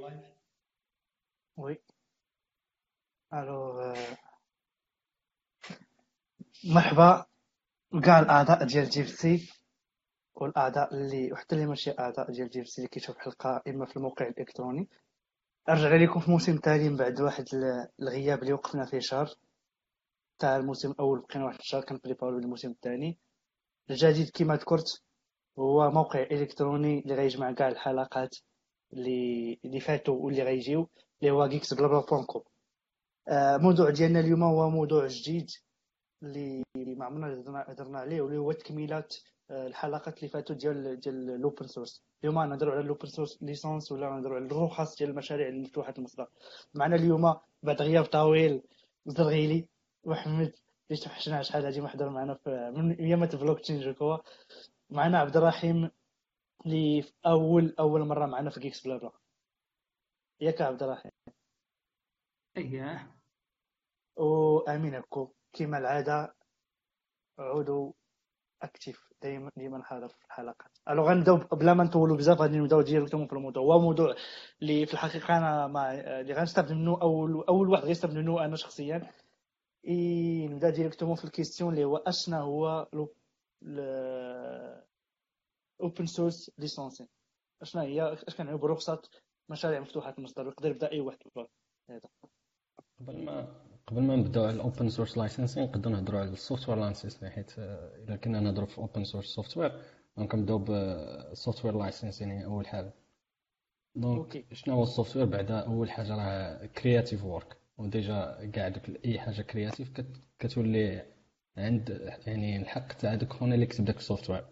لايف وي ألو مرحبا كاع الاعضاء ديال جي سي والاعضاء اللي وحتى اللي ماشي اعضاء ديال جي سي اللي كيشوف الحلقة إما في الموقع الإلكتروني. أرجع لكم في موسم من بعد واحد الغياب اللي وقفنا فيه شهر. تاع الموسم الأول بقينا واحد الشهر كنبريبارو للموسم الثاني الجديد كما ذكرت هو موقع إلكتروني اللي غيجمع كاع الحلقات. اللي اللي فاتوا واللي غيجيو اللي هو Geeks Bla Bla point com الموضوع ديالنا اليوم هو موضوع جديد اللي ما عمرنا هضرنا عليه واللي هو تكميلات آه، الحلقات اللي فاتوا ديال ديال ال open source اليوم نهضروا على ال open source licence ولا نهضروا على الرخص ديال المشاريع المفتوحه المصدر. معنا اليوم بعد غياب طويل زرغيلي وحمد اللي توحشنا شحال هادي ما حضر معنا في من ايامات البلوك تشين معنا عبد الرحيم اللي في اول أول مرة معنا في Geeks Bla Bla ياك عبد الرحيم. اييه وامين أكو. كما العادة عضو actif دائما ديما حاضر في الحلقات. ألو غنبداو بلا ما نطولوا بزاف غادي نبداو directement في الموضوع. هو موضوع اللي في الحقيقة أنا ما اللي غنستافد منه اول أول واحد غيستافد منه أنا شخصيا. نبدا directement في ال question اللي هو اشنا هو open source licensing اشنا هي؟ اش كنعنيو برخصه مشاريع مفتوحة المصدر يقدر يبدأ أي واحد هذا. قبل ما قبل ما نبداو على ال open source licensing نقدروا نهضروا على ال software licensing حيت إلا كنا نهضروا في open source software donc نبدأو بال software licensing هي أول حاجة. donc شنو هو ال software بعدا أول حاجة راه creative work و déjà كاع دوك أي حاجة créative كتولي عند يعني الحق تاع دوك خونا اللي كتب داك ال software ف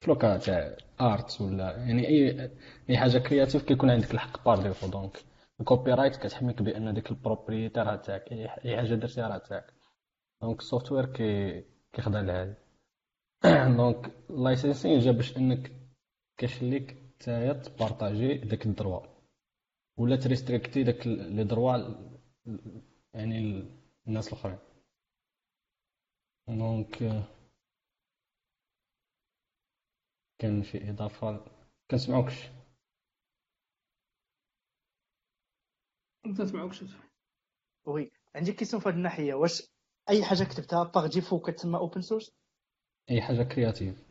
le cas تاع art ولا يعني اي اي حاجة créative كيكون عندك الحق par défaut donc ال copyright كتحميك بأن ديك ال property راه تاعك أي حاجة درتيها راه تاعك دونك ال software كي كيخضع لهذا donc ال licensing جا باش أنك كيخليك نتايا تبارطاجي داك ال droit. ولا تريستريكتي داك les droits يعني الناس الأخرين. donc كان في إضافة كنسمعوكش ما تسمعوكش oui عندي question في هذه الناحية. واش أي حاجة كتبتها par défaut كتسمى open source أي حاجة كرياتيف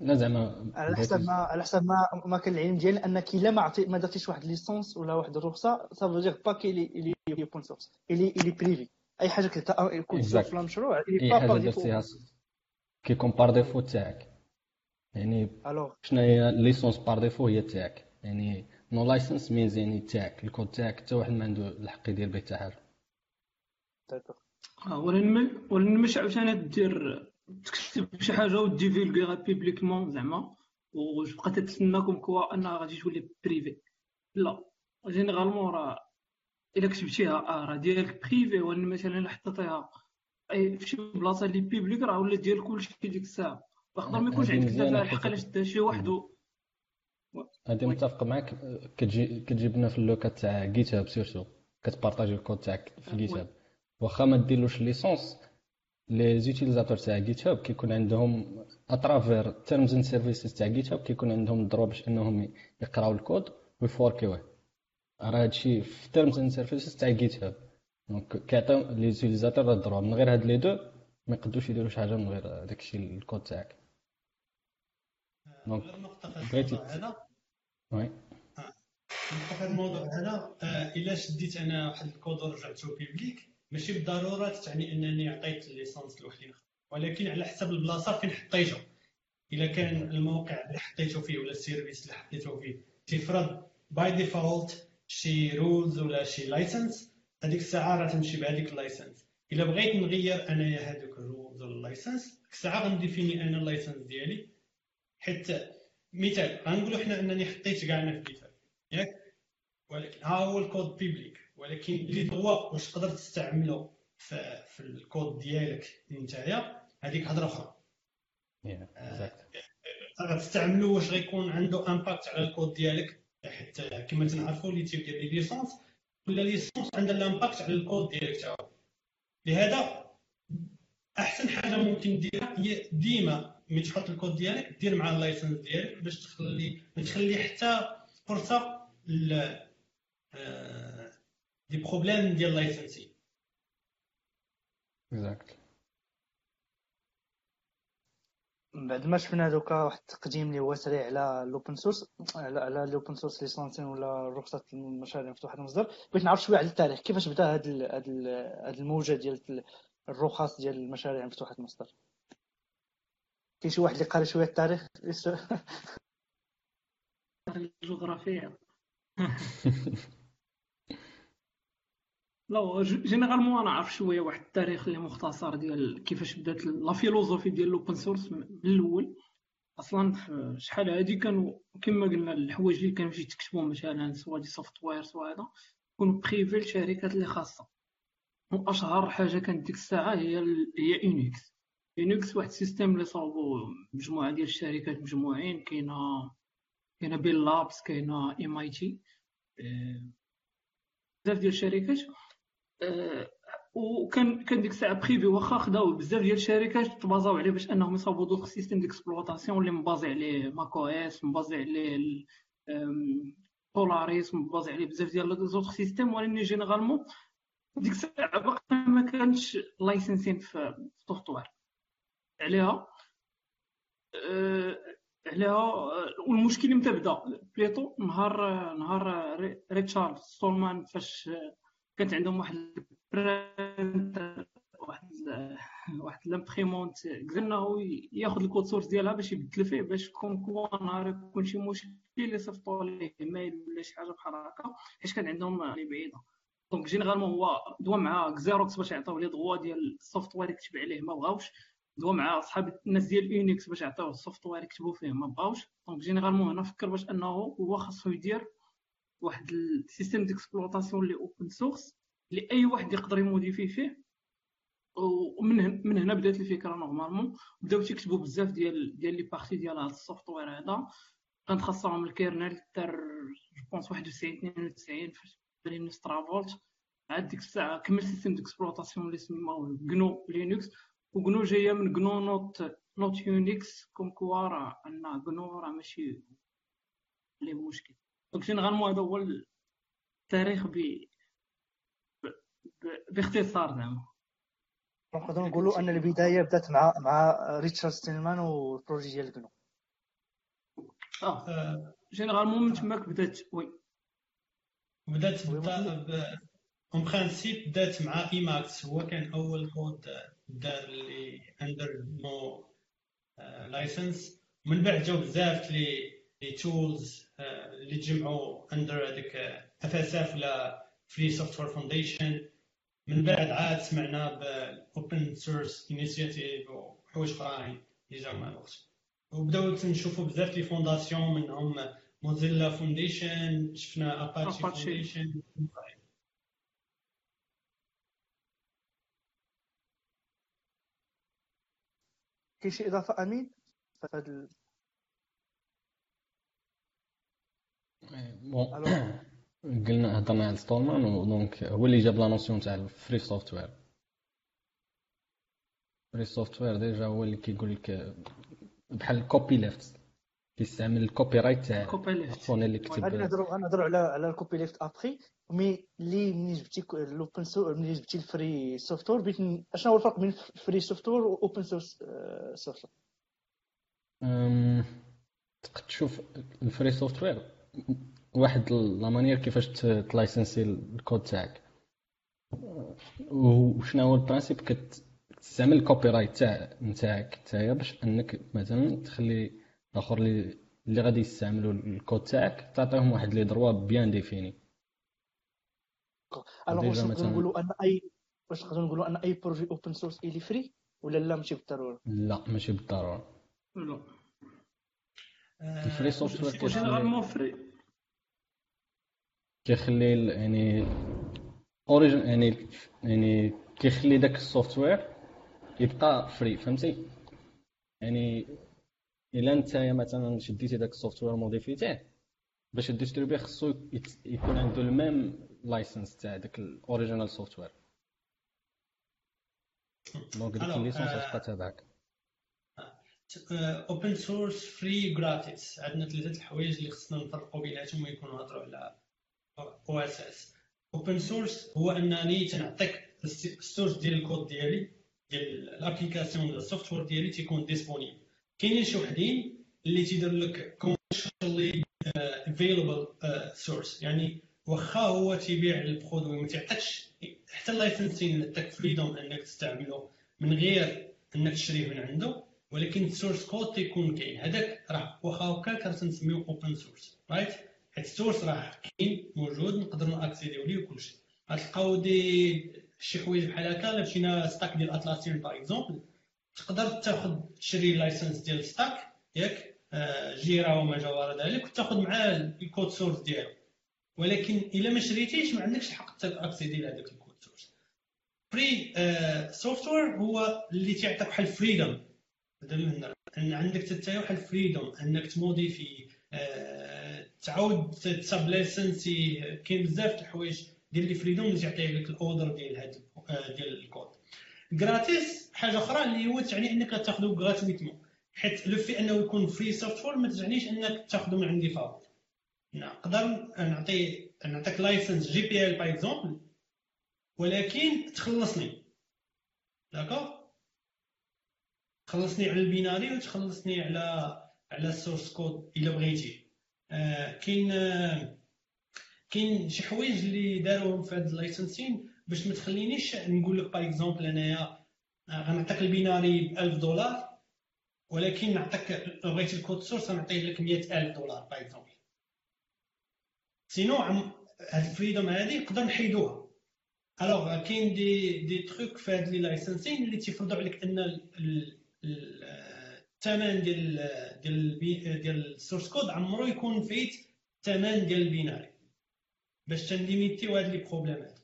لا زعما على حسب ما على حسب ما ما كان العلم ديالي أنك إلا ما عطي ما درتيش واحد ليسونس ولا واحد الرخصة سافو دير با لي لي اوبن سورس الي الي بريفي أي حاجة كتبتها يكون في المشروع أي حاجة درتيها كيكون بار ديفو تاعك. يعني شنو هي ليسونس بار ديفو هي تاعك يعني نو لايسنس مينز يعني تاعك الكود تاعك حتى واحد ما عنده الحق يدير به حتى حاجة آه ولا مش عاوتاني دير تكتب شي حاجة وديفيلغيها publiquement زعما وتبقى تتسنا comme quoi انها غادي تولي privée لا généralement راه الا كتبتيها آه راه ديالك privé ولا مثلا الا حطيتيها في شي بلاصه اللي publique راه ولا ديال كلشي ديك الساعة واخا ما يكونش عندك الحق شدها شي واحد هادي متفق معاك. كتجي كتجيب لنا في le cas تاع GitHub surtout كتبارطاجي الكود تاعك في GitHub واخا ما ديرلوش licence les utilisateurs تاع GitHub كيكون عندهم à travers terms and services تاع GitHub كيكون عندهم ال droit باش انهم يقراو الكود ويفوركيوه راه هادشي في terms and services تاع GitHub donc كيعطيو les utilisateurs ال droit من غير هاد les deux ما يقدوش يديروا شي حاجة من غير داكشي الكود تاعك. donc بغيتي oui الموضوع هذا الا شديت أنا واحد الكود ورجعته public ماشي بالضروره تعني انني عطيت ال licence لواحد اخر ولكن على حسب البلاصه فين حطيته الا كان الموقع اللي حطيته فيه ولا ال service اللي حطيته فيه تيفرض by default شي rules ولا شي license هذيك الساعة راه تمشي بهذيك ال license الا بغيت نغير انايا هذوك ال rules ولا ال license الساعة غنديفيني أنا ال license ديالي حيت مثال غنقولوا حنا أنني حطيت كاع أنا في مثال ياك؟ ولكن ها هو ال code public ولكن لي دغوا واش تقدر تستعملو في, في الكود ديالك نتايا هذيك هضرة أخرى. غتستعملو واش غيكون عنده impact على الكود ديالك حيت كما تنعرفوا les types ديال les licences كل licence عندها ال impact على الكود ديالك تاعو لهذا أحسن حاجة ممكن ديرها هي ديما ملي تحط الكود ديالك دير مع ال license ديالك باش تخلي ما تخلي حتى فرصة دي problème ديال licensing exact بعد ما شفنا دوكا واحد التقديم اللي هو سريع على ال open source على على ال open source licensing ولا رخصه المشاريع مفتوحه المصدر. بغيت نعرف شوية على التاريخ كيفاش بدأ هاد هاد هاد الموجة ديال الرخص ديال المشاريع مفتوحه المصدر؟ كاين شي واحد اللي قاري شوية التاريخ الجغرافيا. لا généralement أنا عارف شوية واحد التاريخ اللي مختصر ديال كيفاش بدات la philosophie ديال ال open source من الأول. أصلا شحال هادي كانوا كما قلنا الحوايج اللي كانوا يتكتبوا مثلا soit des software soit هذا كانوا privés لشركات اللي خاصة. وأشهر حاجة كانت ديك الساعة هي هي Unix Unix واحد ال système اللي صاوبو مجموعة ديال الشركات مجموعين كاينة كاينة Bell Labs كاينة MIT بزاف ديال الشركات آه، وكان كان ديك الساعة privé واخا خداو بزاف ديال الشركات تبازاو عليه باش أنهم يصاوبوا دوك systèmes d'exploitation اللي مبازي عليه macOS مبازي عليه بولاريس مبازي عليه بزاف ديال زوتر سيستيم ولكن جينيرالمون ديك الساعة باقي ما كانش لايسنسين في السوفتوير عليها أه عليها والمشكل متى بدا بليتو نهار نهار ريتشارد ستولمان فاش كانت عندهم واحد واحد واحد لامبريمونت قدرنا ياخذ الكود سورس ديالها باش يبدل فيه باش كون كوا نهار يكون شي مشكل يصيفطوا ليه ايميل ولا شي حاجة بحال هكا حيت كان عندهم اللي بعيدة. donc généralement هو دوا مع Xerox باش يعطيو ليه ديغوا ديال ال software يكتب عليه ما بغاوش. دوا مع صحاب الناس ديال Unix باش يعطيوه ال software يكتبوا فيه ما بغاوش donc généralement هنا فكر باش أنه هو خاصو يدير واحد système d'exploitation اللي open source اللي أي واحد يقدر ي modifier فيه. ومن من هنا بدات الفكرة normalement بداو تيكتبوا بزاف ديال ديال les parties ديال هذا. ال software هذا كانت خاصهم الكيرنل تر جوبونس 91 92 فاش بدا سترافولت عاد ديك الساعة كمل سيستيم ديكسبلوطاسيون اللي سماوه جنو لينكس وجنو جاية من جنو نوت نوت يونيكس كوم كوا راه عندنا جنو راه ماشي لي مشكل دونك جينيرالمون هذا هو التاريخ ب باختصار زعما نقدروا نقولوا ان البدايه بدات مع مع ريتشارد ستينمان والبروجي ديال كنو آه généralement من تماك بدات oui بدات en principe بدات مع Emacs هو كان أول كود دار اللي under GNU license من بعد جاو بزاف les les tools اللي تجمعوا under هذيك FSF ولا Free Software Foundation من بعد عاد سمعنا بال Open Source Initiative وحوايج أخرين اللي جاو مع الوقت. وبداو نشوفوا بزاف les fondations منهم Mozilla Foundation شفنا Apache Foundation كاين شي إضافة أمين؟ في هذا bon قلنا هضرنا على ستولمان donc هو اللي جاب la notion تاع ال free software free software déjà هو اللي كيقول لك بحال copyleft كيستعمل ال copyright تاع الفون اللي كتب. غادي نهضروا غنهضروا على على ال copyleft après mais اللي ملي جبتي ال open source ملي جبتي ال free software بغيت أشنو هو الفرق بين free software و open source software تقدر تشوف ال free software واحد la manière كيفاش ت licenser ال code تاعك. وشنو هو ال principe كتستعمل ال copyright تاع نتاعك نتايا باش أنك مثلا تخلي الآخر اللي غادي يستعملوا الكود تاعك تعطيهم واحد les droits bien définis alors واش نقدروا نقولوا أن اي واش نقدروا نقولوا أن أي projet open source il est free ولا لا ماشي بالضرورة؟ لا ماشي بالضرورة. لا. ال free software généralement free كيخلي يعني origine يعني يعني كيخلي داك ال software يبقى free فهمتي؟ يعني إلا انت مثلا شديتي داك ال software modifiيتيه باش distribuer خصو يكون عنده ال même license تاع داك ال original software donc ديك ال licence تبقى تابعك open source free gratis عندنا ثلاثة الحوايج اللي خصنا نفرقوا بيناتهم ويكونوا هضروا على OSS open source هو أنني تنعطيك ال source ديال الكود ديالي ديال ال application ديال ال software ديالي تيكون disponible كاينين شي وحدين اللي تيدير لك commercially available source يعني واخا هو تيبيع ال produit ما تعطيكش حتى ال licensing عطاك freedom انك تستعمله من غير انك تشريه من عنده ولكن ال source code تيكون كاين. هذاك راه واخا هكاك راه تنسميو open source right حيت ال source راه كاين موجود نقدروا ن accédiو ليه وكلشي. غتلقاو دي شي حوايج بحال هكا الا مشينا stack ديال Atlassian par exemple تقدر تاخذ تشري license ديال stack ياك آه، Jira وما جاور ذلك وتاخذ معاه ال code source ديالو. ولكن إلا ما شريتيش ما عندكش الحق ت accéder لهذاك ال code source free software هو اللي تيعطيك بحال freedom أن عندك حتى واحد الفريدوم أنك تموديفي آه، تعاود تساب ليسنسي كاين بزاف د الحوايج ديال لي فريدوم اللي تعطيه لك الاوردر ديال هاد آه، ديال الكود. غراتيس حاجة أخرى اللي هو تعني أنك تاخذه غراتويتمون حيت لو في أنه يكون فري سوفتوير ما تعنيش أنك تاخذه من عندي فاور نقدر نعطي نعطيك لايسنس جي بي ال باغ اكزومبل ولكن تخلصني. d'accord تخلصني على ال binary وتخلصني على على ال source code إلا بغيتي. آه كاين آه كاين شي حوايج اللي داروهم في هاد ال licensing باش ما تخلينيش نقول لك par exemple أنايا غنعطيك ال binary ب 1000 دولار ولكن نعطيك بغيتي ال code source غنعطيه لك 100000 دولار par exemple sinon هاد ال freedom هادي نقدر نحيدوها. alors كاين des des trucs في هاد les licensing اللي تيفرضوا عليك أن الثمن ديال ديال ديال ال source code عمرو يكون 8 الثمن ديال ال binary باش تن limitiو هاد les problèmes هادو.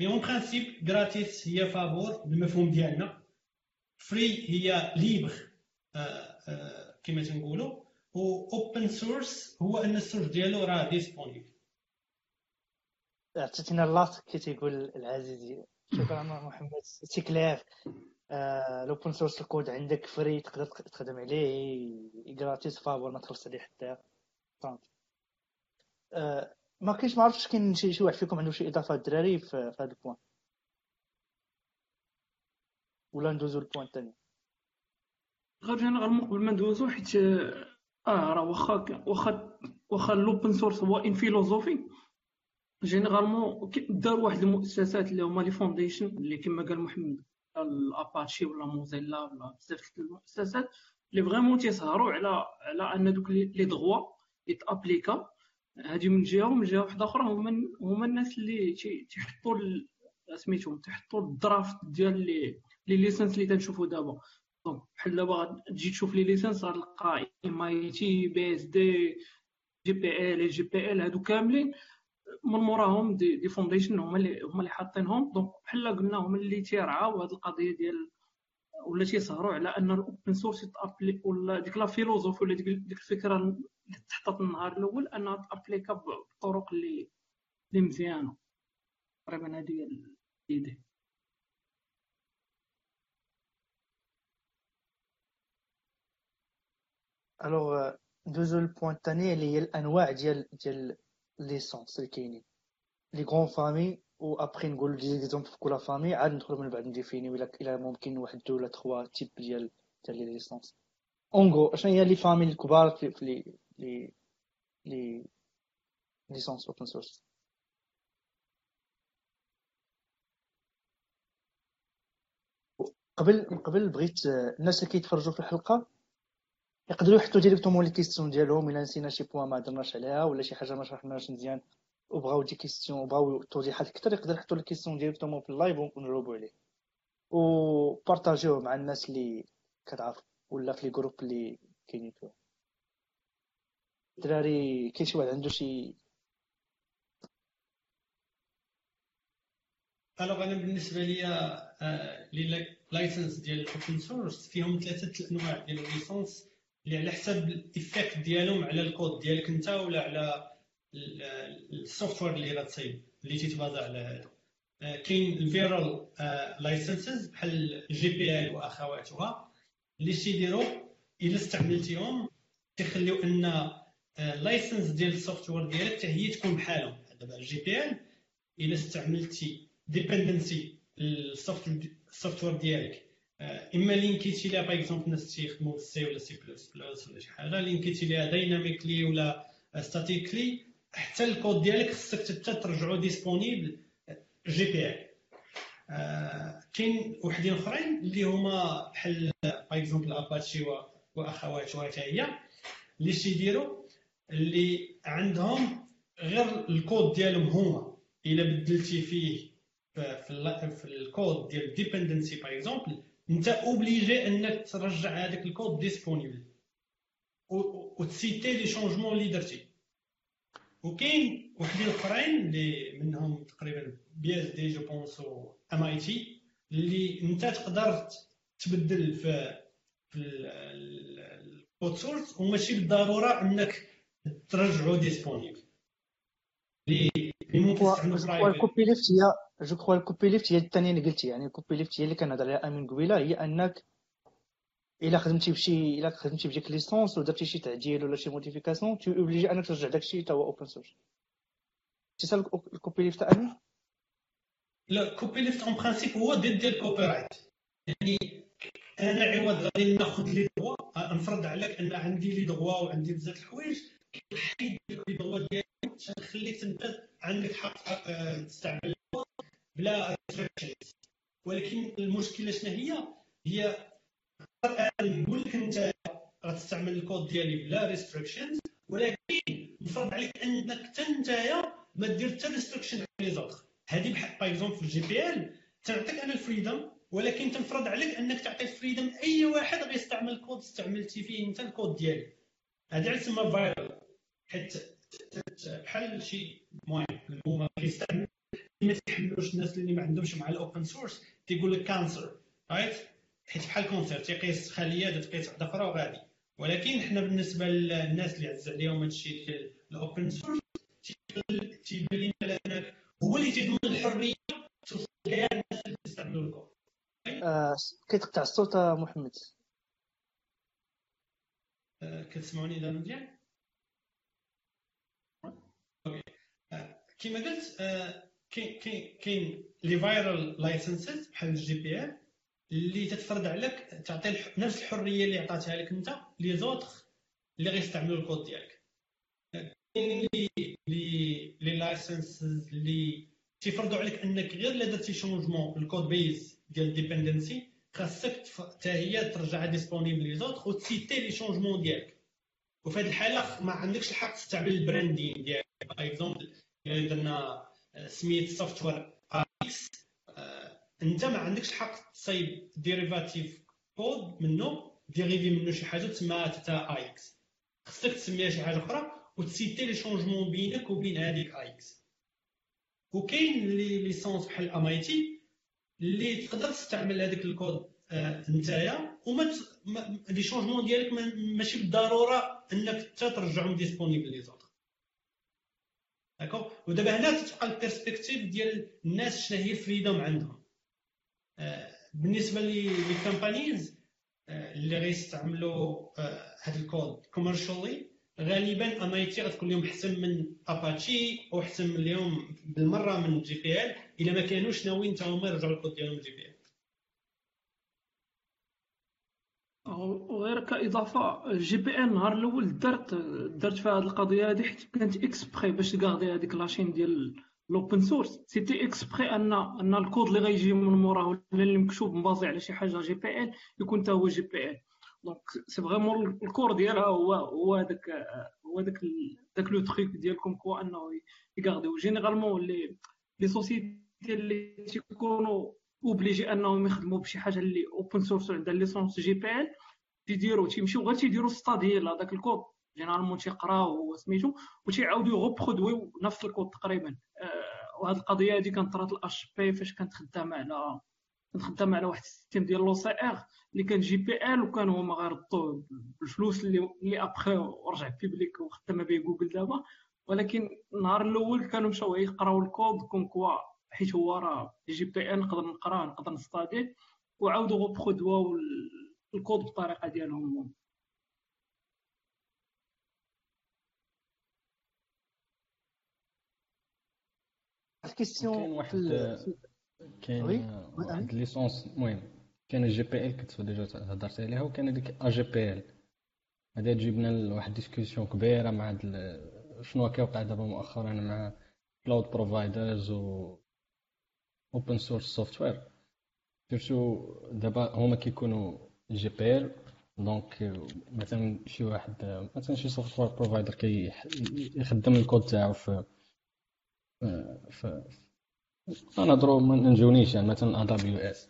mais en principe gratis هي فابور بالمفهوم ديالنا. free هي libre كما تنقولوا. و open source هو إن ال source ديالو راه disponible عطيتينا اللات كي تيقول العزيزي. شكرا محمد. تيكلاف ال open source الكود عندك free تقدر تخدم عليه gratis فابور ما تخلص عليه حتى. صافي ما كاينش ما عرفتش كاين شي واحد فيكم عنده شي إضافة الدراري في هذا ال point. ولا ندوزو لل point الثاني. غير généralement قبل ما ندوزو حيت آه راه واخا واخا واخا ال open source هو une philosophie généralement دار واحد المؤسسات اللي هما les foundation اللي كما قال محمد الأباتشي ولا موزيلا ولا بزاف المؤسسات اللي vraiment تيسهروا على على أن دوك لي دغوا يتأبليكا. هادي من جهة ومن جهة واحدة أخرى هما هما الناس اللي تيحطوا سميتهم تيحطوا ال draft ديال لي لي اللي تنشوفوا دابا. donc بحال دابا تجي تشوف les licences غتلقى ام اي تي بي إس دي جي بي إل جي بي إل هادو كاملين من موراهم des, des foundation هما اللي هما اللي حاطينهم. donc بحال قلنا هما اللي تيرعاو هاد القضية ديال ولا تيسهروا على أن ال open source يتأبلي ولا ديك la philosophie ولا ديك, الفكرة اللي تحطت النهار الأول أنها تأبليكا بالطرق اللي اللي مزيانة. تقريبا هذه هي ال idée alors دوزو ال point الثاني اللي هي الانواع ديال ديال licence اللي كاينين les grandes familles و après نقول des exemples في كل famille عاد ندخلو من بعد نديفينيو الا الا ممكن واحد deux ولا trois types ديال ديال les licences en gros اشنو هي les familles الكبار في les les les licences open source قبل قبل بغيت الناس اللي كيتفرجوا في الحلقة يقدروا يحطوا directement les questions ديالهم إلا نسينا شي point ما هضرناش عليها ولا شي حاجة ما شرحناش مزيان وبغاو des questions وبغاو توضيحات أكثر يقدر يحطوا les questions directement في ال live ونجاوبوا عليه. وبارطاجيوه مع الناس اللي كتعرف ولا في les groupes اللي كاينين فيهم. الدراري كاين شي واحد عنده شي alors أنا بالنسبة les les license ديال ال open source فيهم ثلاثة انواع ديال ال licence اللي على حسب ال effect ديالهم على الكود ديالك انت ولا على ال software اللي غتصايب اللي تيتبازا على هذا. كاين ال viral licenses بحال GPL وأخواتها. اللي تيديروا إلا استعملتيهم تيخليو أن ال license ديال ال software ديالك حتى هي تكون بحالهم. دابا ال GPL إلا استعملتي dependency ال software ديالك. إما link يتي ليها par exemple الناس تيخدموا بال C ولا سي بلس بلس ولا شي حاجة link يتي ليها dynamically ولا statically حتى الكود ديالك خصك حتى ترجعو disponible GPL كاين وحدين أخرين اللي هما بحال par exemple اباتشي واخواتها هي اللي تيديروا اللي عندهم غير الكود ديالهم هما. إلا بدلتي فيه في الكود ديال ال dependency par exemple انت obligé انك ترجع هذاك الكود disponible وتسيتي les changements اللي درتي. وكاين وحدين اخرين اللي منهم تقريبا BSD je pense و MIT اللي انت تقدر تبدل في في ال code source وماشي بالضرورة انك ترجعو disponible اللي ممكن تستعملو je crois ال copyleft هي الثانية اللي قلتي يعني ال copyleft هي اللي كنهضر عليها امين قبيله هي انك الا خدمتي بشي الا خدمتي بديك licence ودرتي شي تعديل ولا شي modification t'es obligé انك ترجع داكشي حتى هو open source c'est ça ال copyleft امين la copyleft en principe هو ضد ال copyright يعني أنا عوض غادي ناخذ لي دغوا نفرض عليك ان عندي لي دغوا وعندي بزاف الحوايج كنحيد لي دغوا ديالي نخليك انت عندك حق تستعمل بلا ولكن المشكلة شنو هي هي نقول لك انت غتستعمل الكود ديالي بلا restrictions ولكن نفرض عليك انك حتى نتايا ما دير حتى restriction على les autres هذه بحال par exemple في ال GPL تعطيك أنا الفريدم ولكن تنفرض عليك انك تعطي الفريدم اي واحد غيستعمل الكود استعملتي فيه انت الكود ديالي هذا تسمى فايرال حيت بحال شي المهم هما كيستعمل ما تيحملوش الناس اللي ما عندهمش مع الاوبن سورس تيقول لك كانسر رايت حيت بحال كونسير تيقيس خليه تقيس وحدة أخرى وغادي. ولكن حنا بالنسبة للناس اللي عز عليهم هادشي الاوبن سورس تيبان لنا هو اللي تيضمن الحرية كاع الناس اللي تستعملوا الكود آه، كيتقطع الصوت محمد. آه، كتسمعوني دابا مزيان؟ كما قلت كاين كاين les viral licenses بحال ال GPL اللي تتفرض عليك تعطي نفس الحرية اللي عطاتها لك أنت les autres اللي غيستعملوا الكود ديالك. كاين les les licenses اللي تيفرضوا عليك أنك غير إلا درتي changement ال code base ديال dependency خاصك حتى هي ترجعها disponible les autres وتسيتي les changements ديالك. وفي هذه الحالة ما عندكش الحق تستعمل ال branding ديالك. par exemple درنا سميت software X أنت ما عندكش الحق تصايب derivative كود منه dérivé منه شي حاجة تسمى تاع X خصك تسميها شي حاجة أخرى وت citer les changements بينك وبين هذيك X وكاين les licences بحال MIT اللي تقدر تستعمل هذاك الكود نتايا. وما les changements ديالك ماشي بالضرورة أنك حتى ترجعهم disponibles لي d'accord ودابا هنا تتبقى ال perspective ديال الناس شنو هي ال freedom عندهم بالنسبة لي companies اللي غيستعملوا هذا الكود commercially غالبا MIT غتكون لهم أحسن من اباتشي أو أحسن من اليوم بالمرة من GPL إلا ما كانوش ناويين حتى هما يرجعوا الكود ديالهم GPL وغير كإضافة GPL النهار الأول درت درت في هذه القضية هذه حيت كانت exprès باش ت garder هذيك la chaîne ديال ال open source c'était exprès أن أن الكود اللي غيجي من موراه ولا اللي مكتوب م basé على شي حاجة GPL يكون حتى هو GPL donc c'est vraiment ال cœur ديالها هو هو هذاك هو داك داك le trick ديالكم quoi أنه يغارديو généralement les les sociétés اللي تيكونوا obligés انهم يخدموا بشي حاجة اللي open source عندها licence GPL تيديروا تيمشيو غير تيديروا study ل هذاك الكود généralement تيقراو سميتو وتيعاودوا يغوبرودويو نفس الكود تقريبا آه وهذه القضية هذه كانت طرات ال HP فاش كانت خدامه على كنت خدام على واحد ال système ديال l'OCR اللي كان GPL وكانوا هما غيردوا بالفلوس اللي اللي ابخي ورجع public وخدام به جوجل دابا ولكن النهار الأول كانوا مشاو يقراو الكود كون quoi حيت هو راه GPL نقدر نقراه نقدر نستاديه وعاودوا غوبخدواو الكود بالطريقة ديالهم كاين واحد كاين واحد licence المهم كاين GPL كنت déjà هضرت عليها وكاين هذيك AGPL. هذا جبنا لواحد discussion كبيرة مع شنو كيوقع دابا مؤخرا مع cloud providers و open source software surtout دابا هما كيكونوا GPL donc مثلا شي واحد مثلا شي software provider كيخدم الكود تاعو في في نهضروا ما نجونيش يعني مثلا AWS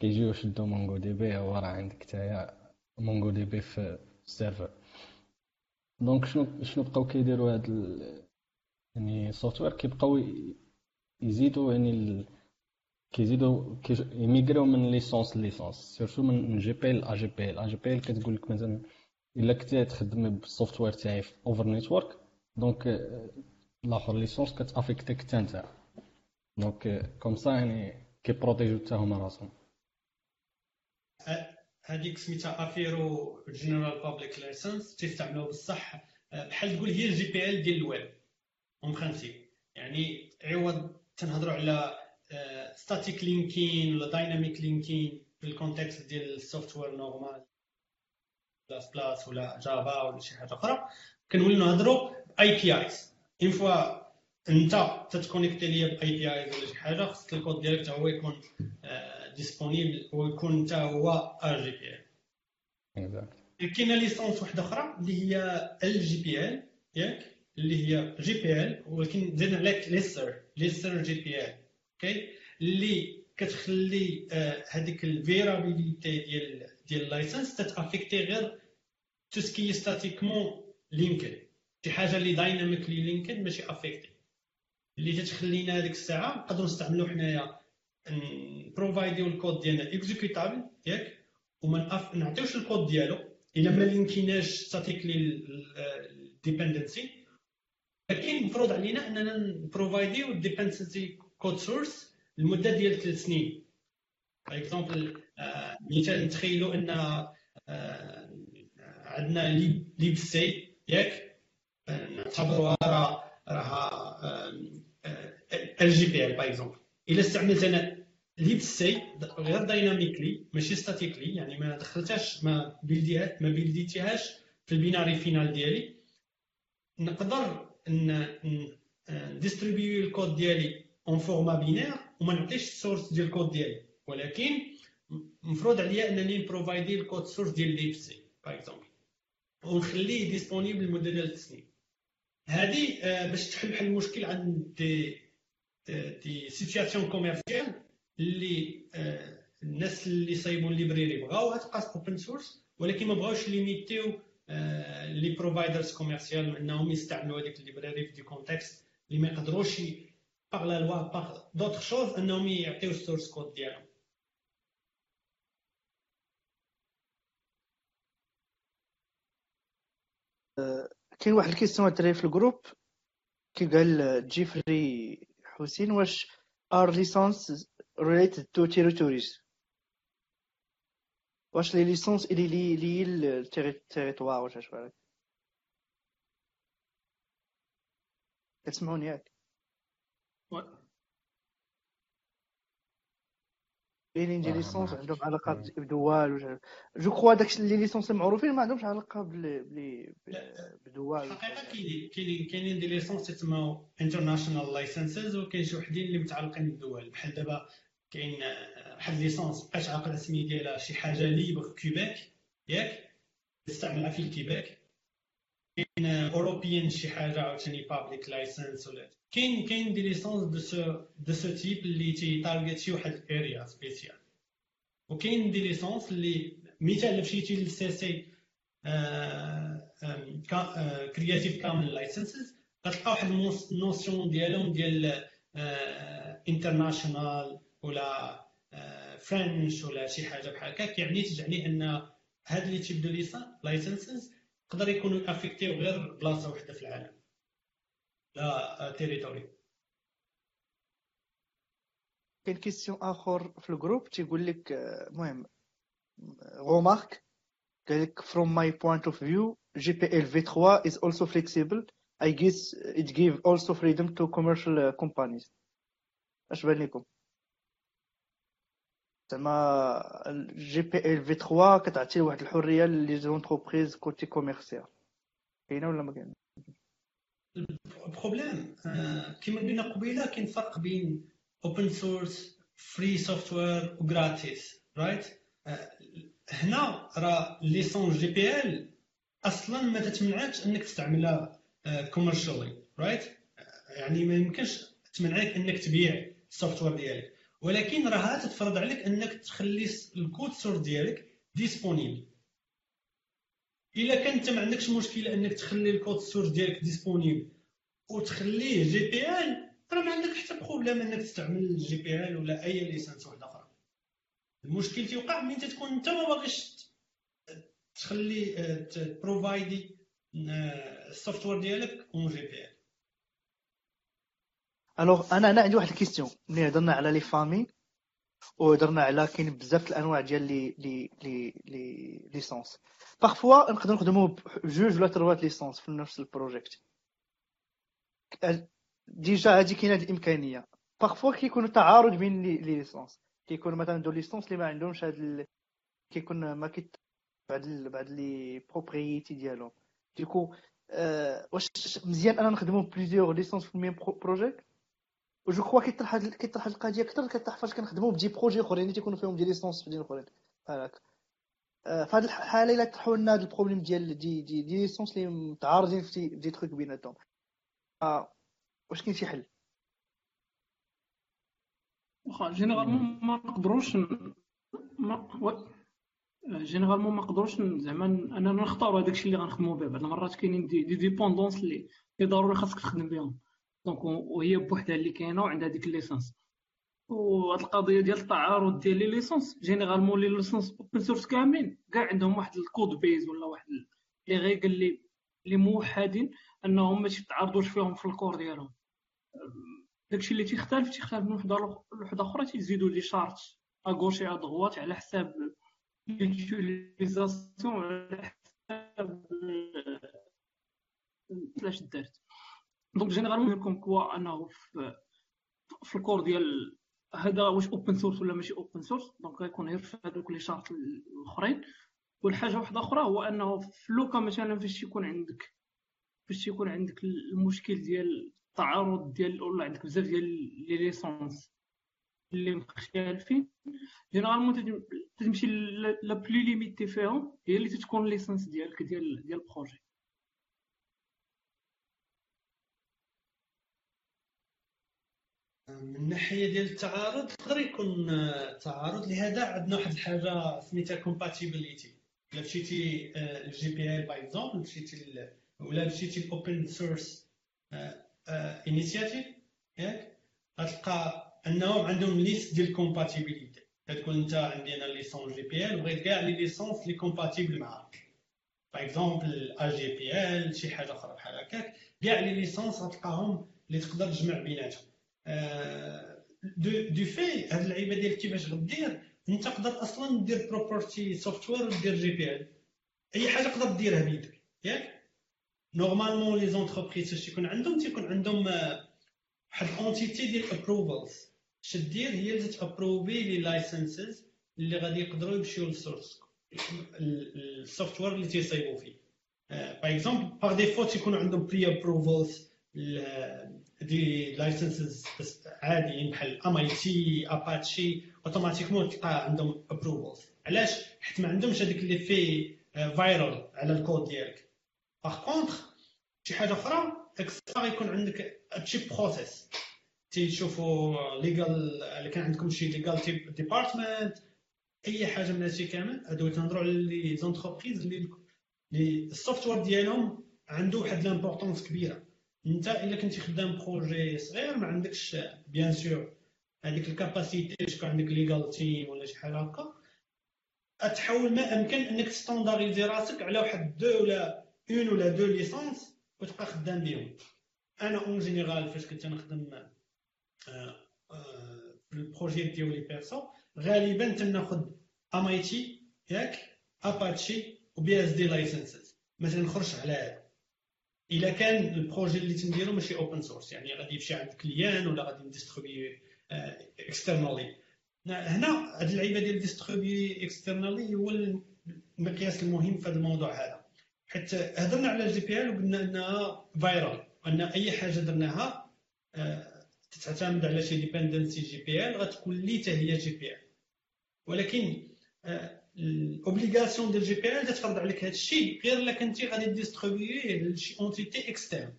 كيجيو يشدو MongoDB هو راه عندك تايا MongoDB في السيرفر donc شنو شنو بقاو كيديروا هاد ال... يعني software كيبقاو يزيدوا يعني ال... كيزيدوا يميغريو من licence licence surtout من جي بي ل ا جي بي ل ا جي بي ل كتقول لك مثلا الا كنتي تخدم بال software تاعي في over network donc الآخر licence كتافيكتيك حتى انت donc comme ça يعني كيبروتيجيو حتى هما راسهم هذيك سميتها Affero General Public License تيستعملوها بصح بحال تقول هي ال GPL ديال ال web en principe يعني عوض تنهضروا على static linking ولا dynamic linking في ال context ديال ال software normal C++ ولا Java ولا شي حاجة أخرى. كنوليو نهضروا APIs en fait أنت تتكونيكتي ليا ب APIs ولا شي حاجة خصك الكود ديالك هو يكون disponible ويكون حتى هو AGPL كاينة licence واحدة أخرى اللي هي LGPL ياك اللي هي GPL ولكن زدنا عليك Lesser Lesser GPL okay؟ اللي كتخلي هذيك ال viralité ديال ديال ال license تت affecter غير tout ce qui statiquement linked. شي حاجة اللي dynamically linked ماشي affecté اللي تتخلينا هذيك الساعة نقدروا نستعملوا حنايا نبروفايديو الكود ديالنا exécutable ياك وما نعطيوش الكود ديالو. إلا ما لينكيناش statically ال dependency لكن مفروض علينا أننا نبروفايديو ال dependency code source لمده ديال ثلاث سنين. par exemple مثال نتخيلوا أن عندنا libc ياك. نعتبروها راه راها LGPL par exemple إلا استعملت أنا libc غير dynamically ماشي statically يعني ما دخلتهاش ما بلديها ما بلديتيهاش في ال binary final ديالي. نقدر distribuer الكود ديالي en format binaire وما نعطيش ال source ديال الكود ديالي ولكن مفروض عليا انني نبروفايدي ال code source ديال libc par exemple ونخليه disponible لمده 3 سنين هذه باش تحل بحال المشكل عند des des situations commerciales اللي الناس اللي صايبوا ال library بغاوها تبقى open source ولكن ما بغاوش ليميتيو les providers commercial انهم يستعملوا هذيك ال library في des contextes اللي ما يقدروش par la loi par d'autres choses انهم يعطيو ال source code ديالهم كاين واحد الكيستيون الدراري في الجروب كي قال جيفري حسين واش ار ليسونس related to territories واش لي ليسونس اللي لي لي التيريتوار واش اش بالك كتسمعوني ياك؟ كاينين دي ليسونس عندهم علاقة بدول je crois داك les licences المعروفين ما عندهمش علاقة بلي بدول الحقيقة كاينين كاينين كاينين des licences تسموا international licenses وكاين شي وحدين اللي متعلقين بالدول بحال دابا كاين واحد licence بقات عاقله السميه ديالها شي حاجة libre Québec ياك؟ تستعملها في الكيبيك كاين European شي حاجة عاوتاني public license ولا كاين كاين des licences de ce de ce type اللي تيتارجيتي واحد الاريا سبيسيال وكاين des licences اللي مثال مشيتي لل CC Creative Commons licenses غتلقى واحد ال notion ديالهم ديال international ولا French ولا شي حاجة بحال هكا يعني تجعلي ان هاد les types de licenses يقدر يكونوا effectives غير بلاصة وحده في العالم. la territoire كاين question آخر في ال groupe تيقول لك المهم غومارك قال لك from my point of view GPL v3 is also flexible. I guess it gives also freedom to commercial companies. اش بان لكم؟ زعما ال GPL v3 كتعطي واحد الحرية les entreprises côté commercial. كاينة ولا ما كاينة؟ ال problème آه، كما قلنا قبيلة كاين فرق بين open source free software و gratis right هنا راه licence GPL أصلا ما تتمنعكش إنك تستعملها commercially right يعني ما يمكنش تمنعك إنك تبيع ال software ديالك. ولكن راه تتفرض عليك أنك تخلي ال code source ديالك disponible إلا كان أنت ما عندكش مشكلة أنك تخلي ال code source ديالك disponible وتخليه GPL راه ما عندك حتى problème أنك تستعمل GPL ولا أي licence واحدة أخرى. المشكل تيوقع ملي تكون أنت ما باغيش تخلي ت provide ي ال software ديالك en GPL alors أنا أنا عندي واحد ال question. ملي هضرنا على les familles وهضرنا على كاين بزاف الأنواع ديال لي لي لي لي ليسونس. بارفوا نقدر نخدمو بجوج ولا تروات ليسونس في نفس البروجيكت. ديجا هادي كاينة هاد الإمكانية. بارفوا كيكون تعارض بين لي ليسونس. كيكون مثلا دو ليسونس اللي ما عندهمش هاد ال... كيكون ما كيت بعد ال... بعد لي بروبريتي ديالهم. ديكو أه... واش مزيان أنا نخدمو بليزيور ليسونس في الميم بروجيكت وجو كخوا كيطرح كيطرح القضية أكثر كطرح فاش كنخدمو بدي بروجي اخرين اللي تيكونوا فيهم دي ليسونس في اخرين هاك في هذه الحاله الا طرحوا لنا هذا ال problème ديال des des, des licences اللي متعارضين في des trucs بيناتهم آه واش كاين شي حل واخا généralement ما نقدروش ما généralement ما نقدروش زعما اننا نختاروا الشيء اللي غنخدموا به بعض المرات كاينين des des dépendances اللي ضروري خاصك تخدم بهم donc وهي بوحدها اللي كاينة وعندها ديك ال licence وهاد القضية ديال التعارض ديال لي ليسونس جينيرالمون لي ليسونس اوبن سورس كاملين كاع عندهم واحد الكود بيز ولا واحد لي ريغل اللي اللي موحدين انهم ما تتعارضوش فيهم في الكور ديالهم داكشي اللي تيختلف تيختلف من وحده لوحده أخرى تيزيدوا لي شارت اغوشي ا دغوات على حساب ليوتيليزاسيون على حساب فلاش دارت دونك جينيرالمون كوم كوا انه في, في الكور ديال هذا واش اوبن سورس ولا ماشي اوبن سورس دونك غيكون غير في هذوك لي شارت الاخرين. والحاجة واحدة أخرى هو أنه في لوكا مثلا فاش يكون عندك فاش يكون عندك المشكل ديال التعارض ديال ولا عندك بزاف ديال لي ليسونس اللي مختلفين جينيرالمون تمشي لا بلي ليميتي فيهم هي اللي تتكون ليسونس ديالك ديال ديال البروجي. من الناحيه ديال التعارض يقدر يكون تعارض لهذا عندنا واحد الحاجة سميتها compatibilité إلا مشيتي ال GPL par exemple مشيتي ولا مشيتي ال Open Source Initiative ياك؟ غتلقى أنهم عندهم liste ديال ال compatibilité كتقول أنت عندي أنا licence GPL وبغيت كاع les licences اللي compatibles معاك. par exemple à GPL شي حاجة أخرى بحال هكاك. كاع les licences غتلقاهم اللي تقدر تجمع بيناتهم. de fait هاد اللعيبة ديال كيفاش غدير؟ انت تقدر أصلا دير propriétaire software ودير GPL أي حاجة تقدر ديرها بيدك ياك؟ normalement les entreprises فاش تيكون عندهم تيكون عندهم واحد entité ديال approvals اش دير؟ هي اللي ت approuver les licenses اللي غادي يقدروا يمشيو لل source ال software اللي تيصايبوا فيه. باغ اكزومبل باغ ديفو تيكونوا عندهم بري ابروفالز دي لايسنسز عاديين بحال ام اي تي اباتشي اوتوماتيكمون تلقى عندهم ابروفالز علاش حيت ما عندهمش هذيك اللي في فايرال على الكود ديالك باغ كونتر شي حاجة أخرى اكسترا يكون عندك تشيب بروسيس تيشوفوا ليغال اللي كان عندكم شي ليغال ديبارتمنت اي حاجة من هادشي كامل هادو تنهضروا على les entreprises اللي ال software ديالهم عنده واحد l'importance كبيره انت الا كنتي خدام projet صغير ما عندكش bien sûr هذيك ال capacité تكون عندك legal team ولا شي حاجة هكا تحاول ما امكن انك standardiser راسك على واحد deux ولا une ولا deux licences وتبقى خدام بهم أنا en général فاش كنت نخدم في ال projet ديالي perso غالبا تناخذ MIT ياك اباتشي و BSD licenses ما تنخرجش على هذا الا كان ال projet اللي تنديرو ماشي open source يعني غادي يمشي عند client ولا غادي ن distribuer externally هنا هاد اللعيبة ديال distribuer externally هو المقياس المهم في هذا الموضوع هذا. حيت هضرنا على ال GPL وقلنا أنها viral وان أي حاجة درناها تعتمد على شي dependency GPL غتكون لي هي GPL. ولكن ال obligation ديال GPL تفرض عليك هذا الشيء غير الا كنتي غادي distribuer يه لشي entité externe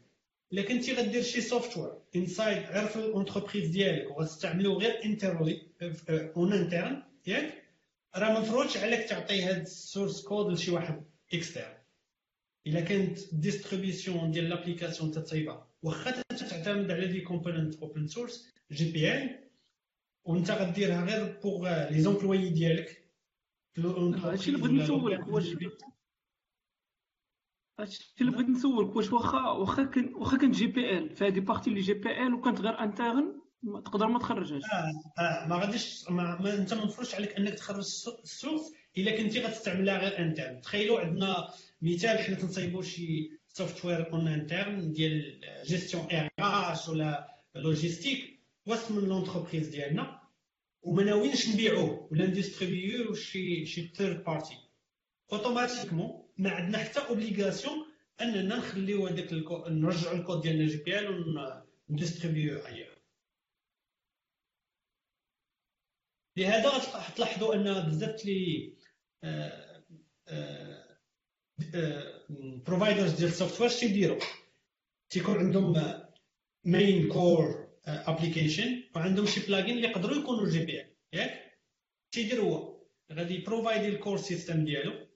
الا كنتي غدير شي software inside غير في ال entreprise ديالك وغتستعملو غير internally en interne ياك راه ما مفروضش عليك تعطي هاد ال source code لشي واحد externe الا كانت distribution ديال l'application تتصايبها واخا تعتمد على des components open source GPL وانت غديرها غير pour les employés ديالك هادشي اللي بغيت نسولك واش هادشي اللي بغيت نسولك واش واخا واخا كان واخا كان GPL فهادي partie اللي GPL وكانت غير interne تقدر ما تخرجهاش. آه آه ما غاديش ما, ما أنت ما مفروضش عليك أنك تخرج ال source إلا كنتي غتستعملها غير interne تخيلوا عندنا مثال حنا تنصايبوا شي software en interne ديال جيستيون ار اش ولا logistique واسم من l'entreprise ديالنا. وما ناويينش نبيعوه ولا ن distribuer وه شي شي third party automatiquement ما عندنا حتى obligation أننا نخليو هذاك نرجعوا الكود ديالنا GPL ون distribuer وه ايا لهذا غتلاحظوا أن بزاف les providers ديال ال software شي يديروا تيكون عندهم main core application وعندهم شي plugin اللي يقدروا يكونوا GPL. ياك؟ تيدير هو. غادي ي provide ي ال core system ديالو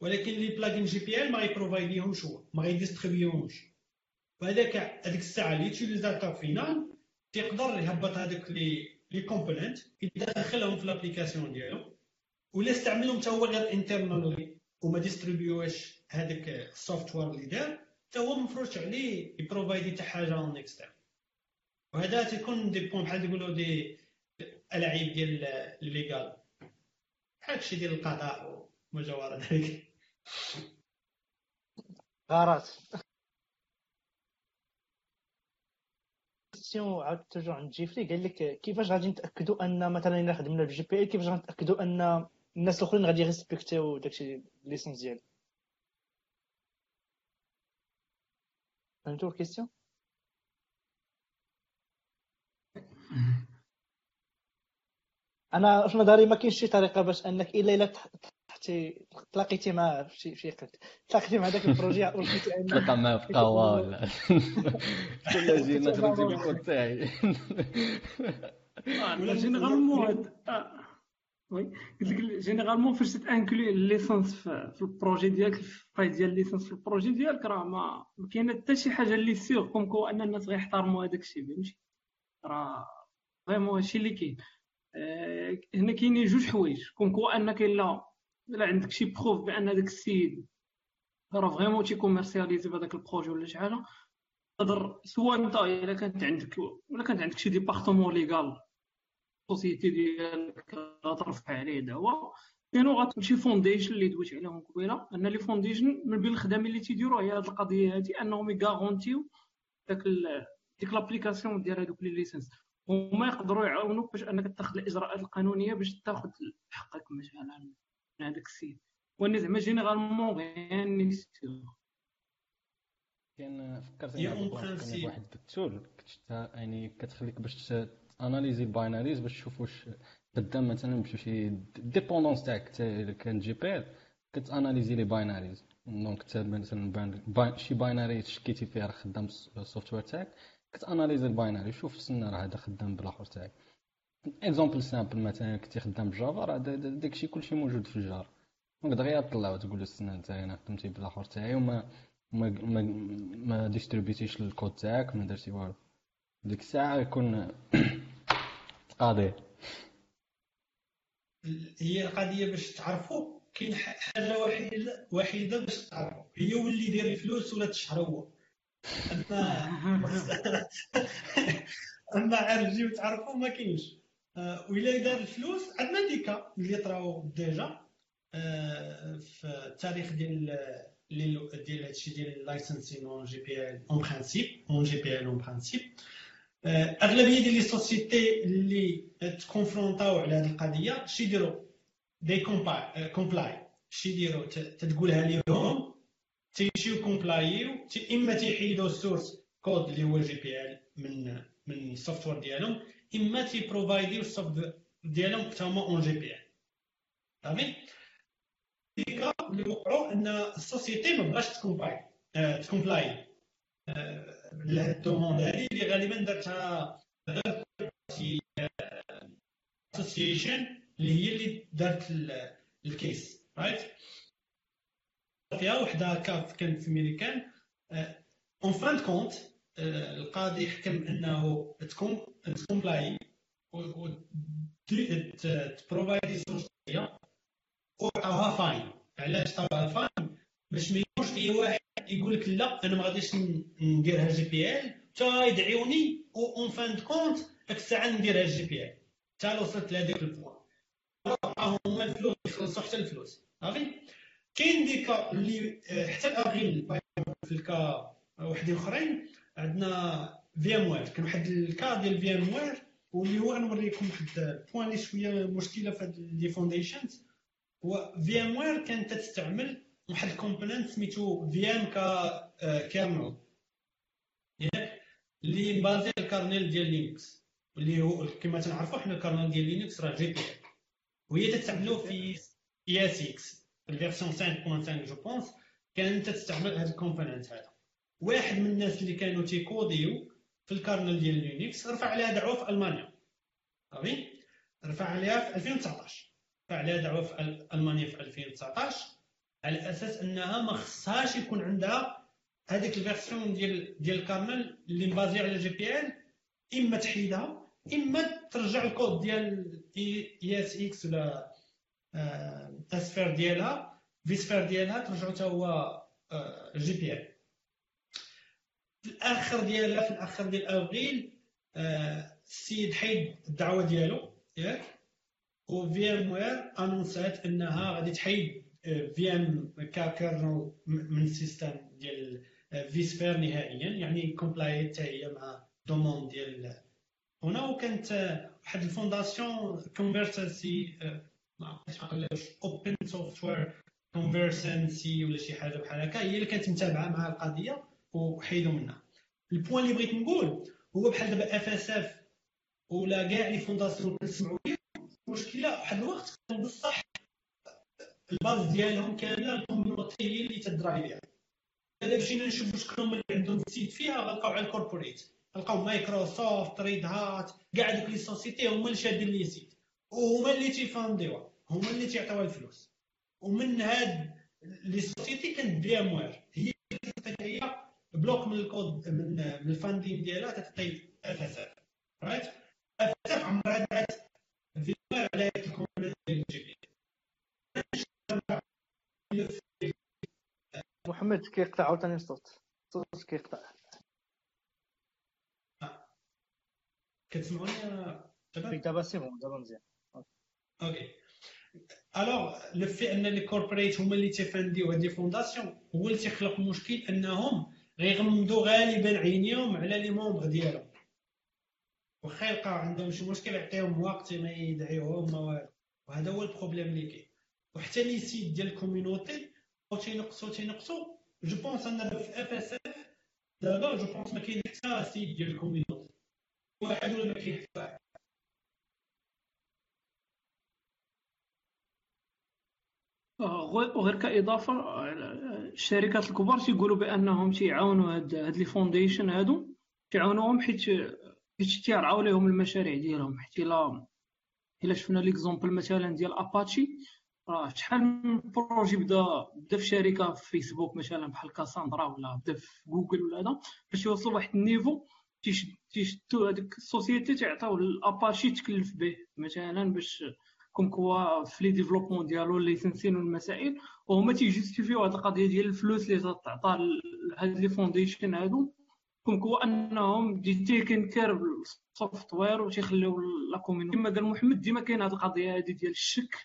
ولكن les plugins GPL ما ي provide يهمش هو ما غي distribuer وهمش فهذاك هذيك الساعة l'utilisateur final تيقدر يهبط هذوك les les components يدخلهم في l'application ديالو ولا استعملهم حتى هو غير انترنالي وما ديستريبيوش هذاك السوفتوير اللي دار حتى هو مفروش عليه يبروفايدي حتى حاجة اون اكسترن وهذا تيكون دي بوان بحال تقولوا دي العيب ديال الليغال بحال هادشي ديال القضاء وما ذلك. غارات. كيستيون عاود توجو عند جيفري قال لك كيفاش غادي نتأكدوا أن مثلا إلا خدمنا بالجي بي إي كيفاش غادي نتاكدوا أن الناس الأخرين غادي ي respecter و داكشي licence ديالو فهمتوا ال question؟ أنا في نظري ما كاينش شي طريقة باش أنك إلا إلا تحتي تلاقيتي مع شي شي قد تلاقيتي مع داك ال projet ولقيتي تلقى معاه في قهوه ولا ولا جينا خرجتي بالكود تاعي. ولا généralement oui قلت لك généralement فاش ت inclure ال licence في ال projet ديالك ال file ديال ال licence في ال projet ديالك راه ما كاينة حتى شي حاجة اللي sûr comme quoi ان الناس غيحترموا هذاك الشيء فهمتي؟ راه vraiment هادشي اللي كاين. آه، هنا كاينين جوج حوايج. comme quoi أنك إلا إلا عندك شي preuve بأن هذاك السيد راه vraiment تي commercialiser بهذاك ال projet ولا شي حاجة تقدر سواء أنت إلا كانت عندك ولا كانت عندك شي département légal ال société ديالك غترفع عليه دعوة. كانوا غتمشي foundation اللي دويت عليهم قبيلة أن les foundations من بين الخدمة اللي تيديروا هي هذه القضية هذه أنهم ي garantir و داك ديك l'application ديال هذوك les licenses. هما يقدروا يعاونوك باش انك تاخذ الاجراءات القانونية باش تاخذ حقك مثلا من هذاك السيد. وأنا زعما généralement غير نيسيو كان فكرتني واحد التول يعني كتخليك باش اناليزي البايناريز باش تشوف واش قدام مثلا بشي شي ديبوندونس تاعك اذا كان جي بي كتاناليزي لي بايناريز. دونك مثلا شي بايناري شكيتي فيه راه خدام السوفتوير تاعك كتاناليزي البايناري. شوف سنة راه هذا خدام بالآخر تاعك اكزومبل سامبل مثلا كنتي خدام بجافا راه داكشي كلشي موجود في الجار دونك دغيا طلع وتقول له السنة انت أنا خدمتي بالآخر تاعي وما ما ما, ما ديستريبيتيش الكود تاعك ما درتي والو. ديك الساعة يكون قاضي. هي القضية باش تعرفوا كاين حاجة وحيده وحيدة باش تعرفوا هي ولي يدير الفلوس ولا تشهر هو اما عرجي وتعرفوا ما كاينش. آه، وإلا دار الفلوس عندنا des cas اللي طراو déjà آه، في التاريخ ديال ديال هادشي ديال ال licensing en GPL en principe en GPL en principe أغلبية ديال les sociétés اللي تكونفرونطاو على هذه القضية شي يديروا they comply شي يديروا تتقولها لهم تيمشيو كومبلايو اما تيحيدوا ال source code اللي هو GPL من من ال software ديالهم اما تيبروفايديو ال soft ديالهم حتى هما en GPL صافي ديك اللي وقعوا ان ال société ما بغاش ت comply ت comply لهاد ال demande هادي اللي غالبا دارتها association اللي هي اللي دارت ال case right كانت في ميريكان. en fin de compte القاضي حكم أنه تكون ت comply و تبروفايدي source وعطاوها fine علاش عطاوها fine باش ما يكونش أي واحد يقول لك لا أنا ما غاديش نديرها GPL. حتى يدعيوني en fin de compte ديك الساعة نديرها GPL. حتى وصلت لهذيك ال point هما الفلوس يخلصوا حتى الفلوس. صافي؟ كاين ديك اللي حتى الاغيل في ال cas وحدين أخرين عندنا VMware كان واحد ال cas ديال VMware واللي هو غنوريكم واحد ال point اللي شوية مشكلة في هاد les foundations هو VMware كانت تستعمل واحد ال component سميتو VMK kernel ياك؟ اللي basé ال kernel ديال Linux. واللي هو كما تنعرفوا حنا ال kernel ديال Linux راه GP وهي تستعملو في ESX. ال version 5.5 je pense كانت تستعمل هذا ال component هذا. واحد من الناس اللي كانوا تيكوديو في ال kernel ديال Linux رفع عليها دعوه في ألمانيا. صافي رفع عليها في 2019 رفع عليها دعوه في ألمانيا في 2019 على أساس أنها ما خصهاش يكون عندها هذيك ال version ديال ديال ال kernel اللي مبازي على GPL إما تحيدها إما ترجع الكود ديال ESX ولا vSphere ديالها vSphere ديالها ترجعو حتى هو GPL في الآخر ديالها في الآخر ديال افريل السيد حيد الدعوه ديالو ياك و VMware انونسات انها غادي تحيد VMkernel من ال system ديال vSphere نهائيا يعني comply حتى هي مع demande ديال هنا وكانت واحد ال fondation Conservancy Open Software Conservancy ولا شي حاجة بحال هكا هي اللي كانت متابعة مع القضية وحيدوا منها. ال point اللي بغيت نقول هو بحال دابا FSF ولا كاع les fondations كنسمعوا المشكلة واحد الوقت كان بصح ال base ديالهم كاملة ال community هي اللي تدراي بها. إلا مشينا نشوفوا شكون اللي عندهم ال seat فيها غنلقاو على ال corporate نلقاو Microsoft Red Hat كاع دوك les sociétés هما اللي شادين les seats وهما اللي تيفانديوها هما اللي تيعطيوها الفلوس. ومن هاد les sociétés كانت VMware هي هي bloc من الكود من, من ال funding ديالها تعطي اف اس اف رايت اف اس اف عمرها دات VMware على ال component ديال ال GP محمد كيقطع عاوتاني الصوت الصوت كيقطع. كتسمعوني دابا c'est bon دابا مزيان. OK alors le fait ان corporate هما اللي تيفانديو هاد les fondations هو اللي تيخلق مشكل انهم غيغمضوا غالبا عينيهم على les membres ديالهم واخا يلقاو عندهم شي مشكل يعطيهم وقت ما يدعيوهم ما والو وهذا هو ال problème اللي كاين وحتى les seats ديال ال community تينقصوا تينقصوا je pense ان في FSF دابا je pense ما كاين حتى seat ديال ال community واحد ولا ما كاين حتى واحد وغير كإضافة الشركات الكبار تيقولوا بأنهم تيعاونوا هاد هاد les foundations هادو تيعاونوهم حيت حيت تيرعاو لهم المشاريع ديالهم. حيت الا إلا شفنا l'exemple مثلا ديال اباتشي راه شحال من projet بدا بدا في شركة في فيسبوك مثلا بحال Cassandra ولا بدا في جوجل ولا هذا باش يوصل واحد ال niveau تيشدو هذيك ال société تعطيو الاباتشي تكلف به مثلا باش comme quoi في les développements ديالو licensing والمسائل وهما تيجوستيفيو هاد القضية ديال الفلوس اللي تتعطى لهاد les foundations هادو. comme quoi أنهم they taking care بال software وتيخليو la community كما قال محمد ديما كاين هاد القضية هادي ديال الشك.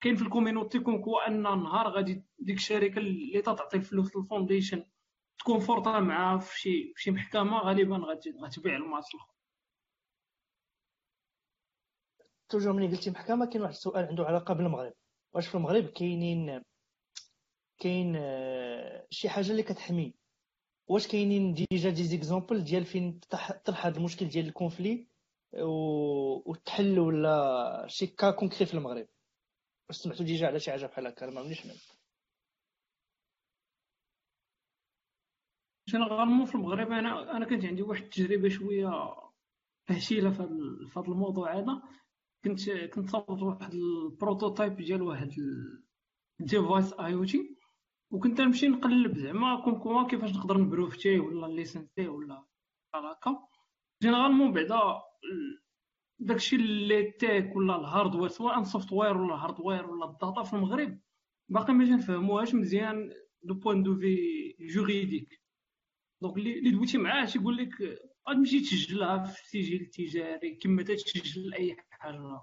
كاين في ال community comme quoi أن نهار غادي ديك الشركة اللي تعطي الفلوس لل foundation تكون فرطه معاه في شي في شي محكمة غالبا غتبيع الماتش الآخر toujours ملي قلتي محكمة كاين واحد السؤال عنده علاقة بالمغرب. واش في المغرب كاينين كاين آه، شي حاجة اللي كتحمي؟ واش كاينين déjà des exemples ديال فين تطرح هذا المشكل ديال ال conflit وتحل ولا شي كا concret في المغرب؟ واش سمعتوا déjà على شي حاجة بحال هكا ما عمرنيش سمعت généralement في المغرب؟ أنا أنا كانت عندي واحد التجربة شوية فهشيله في هذا الموضوع هذا. كنت كنت صاوبت واحد ال prototype ديال واحد ال en: device IoT وكنت نمشي نقلب زعما comme quoi كيفاش نقدر نبروفتيه ولا ليسنسيه ولا بحال هكا. généralement بعدا داكشي اللي تيك ولا ال hardware سواء software ولا hardware ولا ال data في المغرب باقي ما نفهموهاش مزيان du point de vue juridique donc اللي دويتي معاه تيقول لك غتمشي تسجلها في سجل تجاري كما تسجل أي حاجة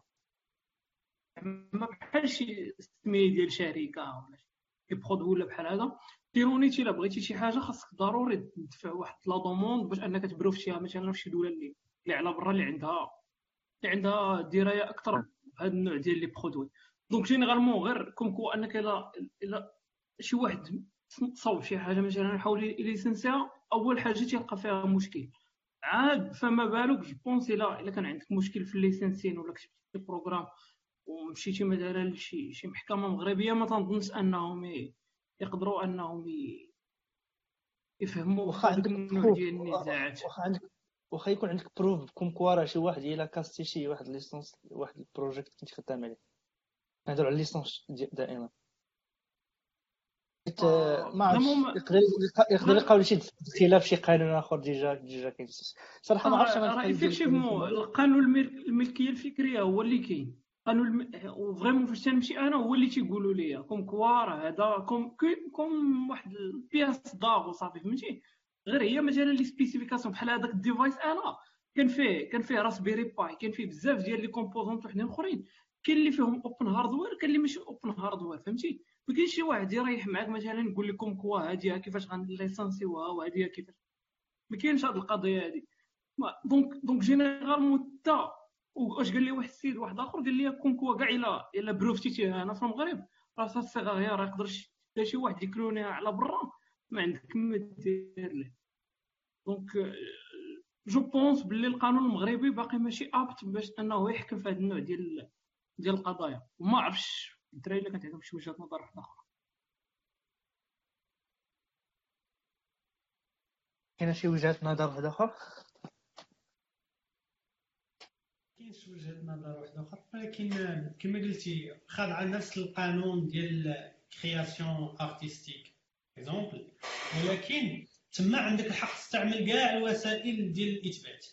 ما بحال شي سميه ديال شركة ولا شي produit ولا بحال هذا. l'éternité إلا بغيتي شي حاجة خاصك ضروري تدفع واحد la demande باش أنك تبروفتيها مثلا في شي دولة اللي اللي على برا اللي عندها اللي عندها دراية أكثر بهذا النوع ديال les produits. donc généralement غير comme quoi أنك إلا إلا شي واحد تصاوب شي حاجة مثلا يحاول يليسنسيها أول حاجة تيلقى فيها مشكل. عاد فما بالك je pense إلا إلا كان عندك مشكل في ال licensing ولا كتبتي programme ومشيتي مثلا لشي شي محكمة مغربية ما تنظنش أنهم يقدروا أنهم يفهموا واخا عندك النوع ديال النزاعات. واخا عندك واخا يكون عندك preuve comme quoi شي واحد إلا كاسيتي شي واحد licence واحد ال projet كنت خدام عليه. نهضروا على ال licence دائما. آه، ما عرفتش. يقدر يلقاو شي اختلاف شي قانون آخر déjà déjà كاين صراحة ما عرفتش راه effectivement القانون الملكية الفكرية هو اللي كاين. قانون vraiment فاش تنمشي أنا هو اللي تيقولوا لي comme quoi راه هذا comme comme واحد ال pièce d'art وصافي فهمتي؟ غير هي مثلا les spécifications بحال هذاك ال device أنا. كان فيه كان فيه Raspberry Pi كان فيه بزاف ديال les composantes وحدين أخرين. كاين اللي فيهم open hardware كاين اللي ماشي open hardware فهمتي؟ ما كاينش شي واحد يريح معاك مثلا يقول لكم quoi هادي كيفاش غنليسانسيوها وهادي كيفاش. ما كاينش هاد القضية هادي. donc donc généralement تا واش قال لي واحد السيد واحد آخر؟ قال لي comme quoi كاع الا إلا بروفتيتي أنا في المغرب راه الصيغه هي راه يقدر شي واحد يكلونيها على برا ما عندك ما دير له donc je pense باللي القانون المغربي باقي ماشي apte باش أنه يحكم في هذا النوع ديال ديال القضايا وما عرفش الدراري اللي كانت عندهم شي وجهه نظر واحدة أخرى. كاين شي وجهه نظر واحدة أخرى؟ كاين شي وجهه نظر واحدة أخرى ولكن كما قلتي خاضعه نفس القانون ديال création artistique. exemple ولكن تما عندك الحق تستعمل كاع الوسائل ديال الإثبات.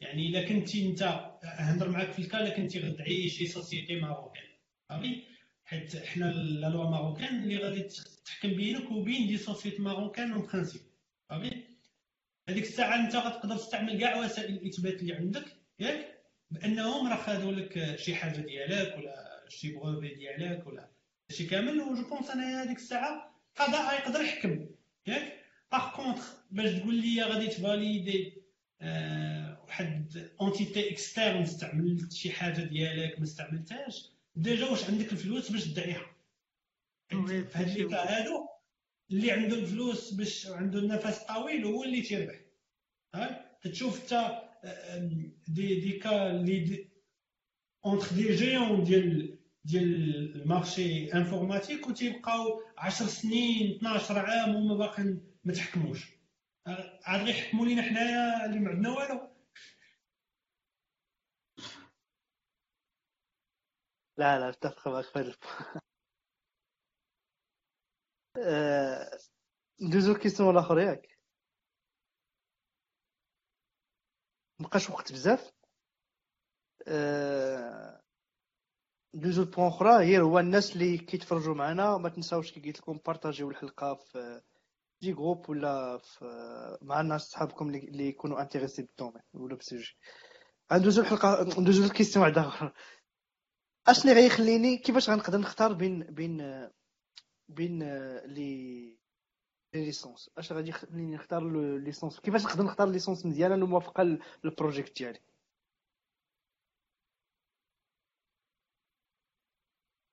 يعني إلا كنتي أنت هضر معاك في ال cas كنتي غتدعي شي société marocaine. صافي حيت حنا la loi marocaine اللي غادي تحكم بينك وبين des sociétés marocaines en principe صافي هذيك الساعة أنت غتقدر تستعمل كاع وسائل الإثبات اللي عندك ياك؟ بأنهم راه خادوا لك شي حاجة ديالك ولا شي brevet ديالك ولا شي كامل و جو بونس أنا هذيك الساعة قضاء يقدر يحكم ياك؟ باغ كونتخ باش تقول لي غادي تفاليدي أه واحد اونتيتي اكسترن استعملت شي حاجة ديالك ما استعملتهاش. ديجا واش عندك الفلوس باش تدعيها في هاد لي هادو اللي عنده الفلوس باش عنده النفس طويل هو اللي تيربح. ها؟ تشوف حتى دي دي كا اللي entre des géants ديال ديال ال marché informatique وتيبقاو 10 سنين 12 عام وما باقي ما تحكموش. عاد غير يحكموا لينا حنايا اللي ما عندنا والو. لا لا أتفق معك في أه... ندوزو ال question الآخر ياك. مبقاش وقت بزاف. أه... ندوزو ال point أخرى. هي هو الناس اللي كيتفرجوا معنا. ما تنساوش كي قلت لكم بارطاجيو الحلقة في des groupes ولا في مع الناس صحابكم اللي يكونوا intéressés بال domaine ولا بال sujet ندوزو الحلقة ندوزو ال question واحدة أخرى اش اللي غيخليني كيفاش غنقدر نختار بين بين بين les licences اش غادي يخليني نختار licence كيفاش نقدر نختار licence مزيانه اللي موافقه لل projet ديالي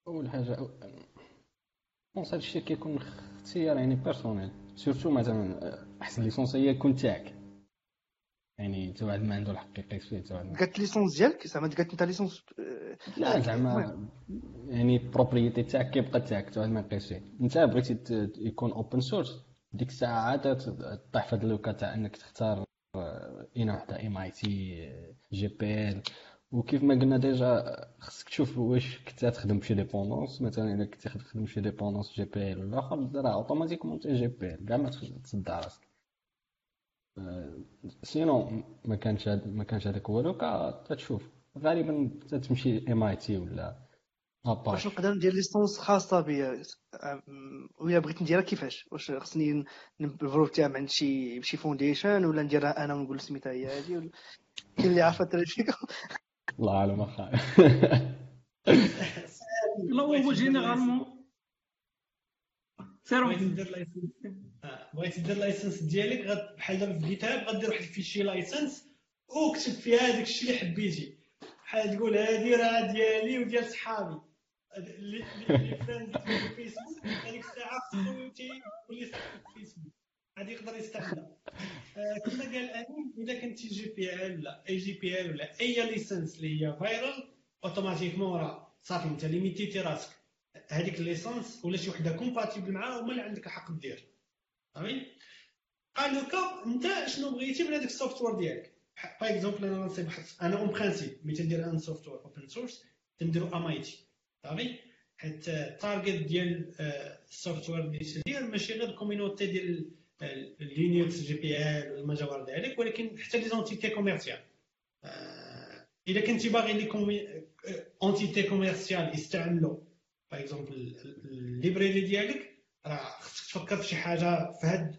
اول حاجة pense هادشي كيكون اختيار يعني personnel surtout مثلا احسن licence هي يكون تاعك يعني حتى واحد ما عنده الحق يقيس فيه حتى واحد قالت licence ديالك؟ زعما قالت انت licence لا زعما يعني propriété تاعك كيبقى تاعك حتى واحد ما يقيس فيه. انت بغيتي يكون open source ديك الساعة عاد طيح في هاد le cas تاع انك تختار اين وحدة MIT GPL وكيف ما قلنا déjà خصك تشوف واش كنت تخدم بشي dépendance. مثلا إلا كنت تخدم بشي dépendance GPL ولا آخر راه automatiquement تي GPL كاع ما تصدع راسك. sinon ما كانش ما كانش هذاك هو. le cas تشوف غالبا تمشي MIT ولا اباش واش نقدر ندير licence خاصة بيا. ولا بغيت نديرها كيفاش؟ واش خصني نبروفيتيها من شي شي foundation ولا نديرها أنا ونقول سميتها هي هذه ولا كاين اللي عارفه فيكم. الله اعلم اخا لا هو généralement سير بغيتي دير license ديالك بحال دابا في GitHub غدير واحد ال fichier license وكتب فيها هذاك الشيء اللي حبيتي. بحال تقول هذه راه ديالي وديال صحابي. اللي friend في فيسبوك هذيك الساعة خصو تولي في فيسبوك غادي يقدر يستعملها. آه، كما قال أمين إذا كنتي GPL ولا AGPL ولا أي license اللي هي viral automatiquement راه صافي أنت limité تي راسك. هذيك ال licence ولا شي وحدة compatible معاها هما اللي عندك الحق دير. فهمتي قال لك انت شنو بغيتي من هذاك ال software ديالك par exemple أنا غنصيب أنا en principe ملي تندير un software open source تنديرو MIT صافي حيت ال target ديال ال software اللي تدير ماشي غير ال community ديال Linux GPL وما جاوار ذلك ولكن حتى les entités commerciales اذا كنتي باغي les entités commerciales يستعملوا par exemple ال library ديالك خصك تفكر في شي حاجة في هاد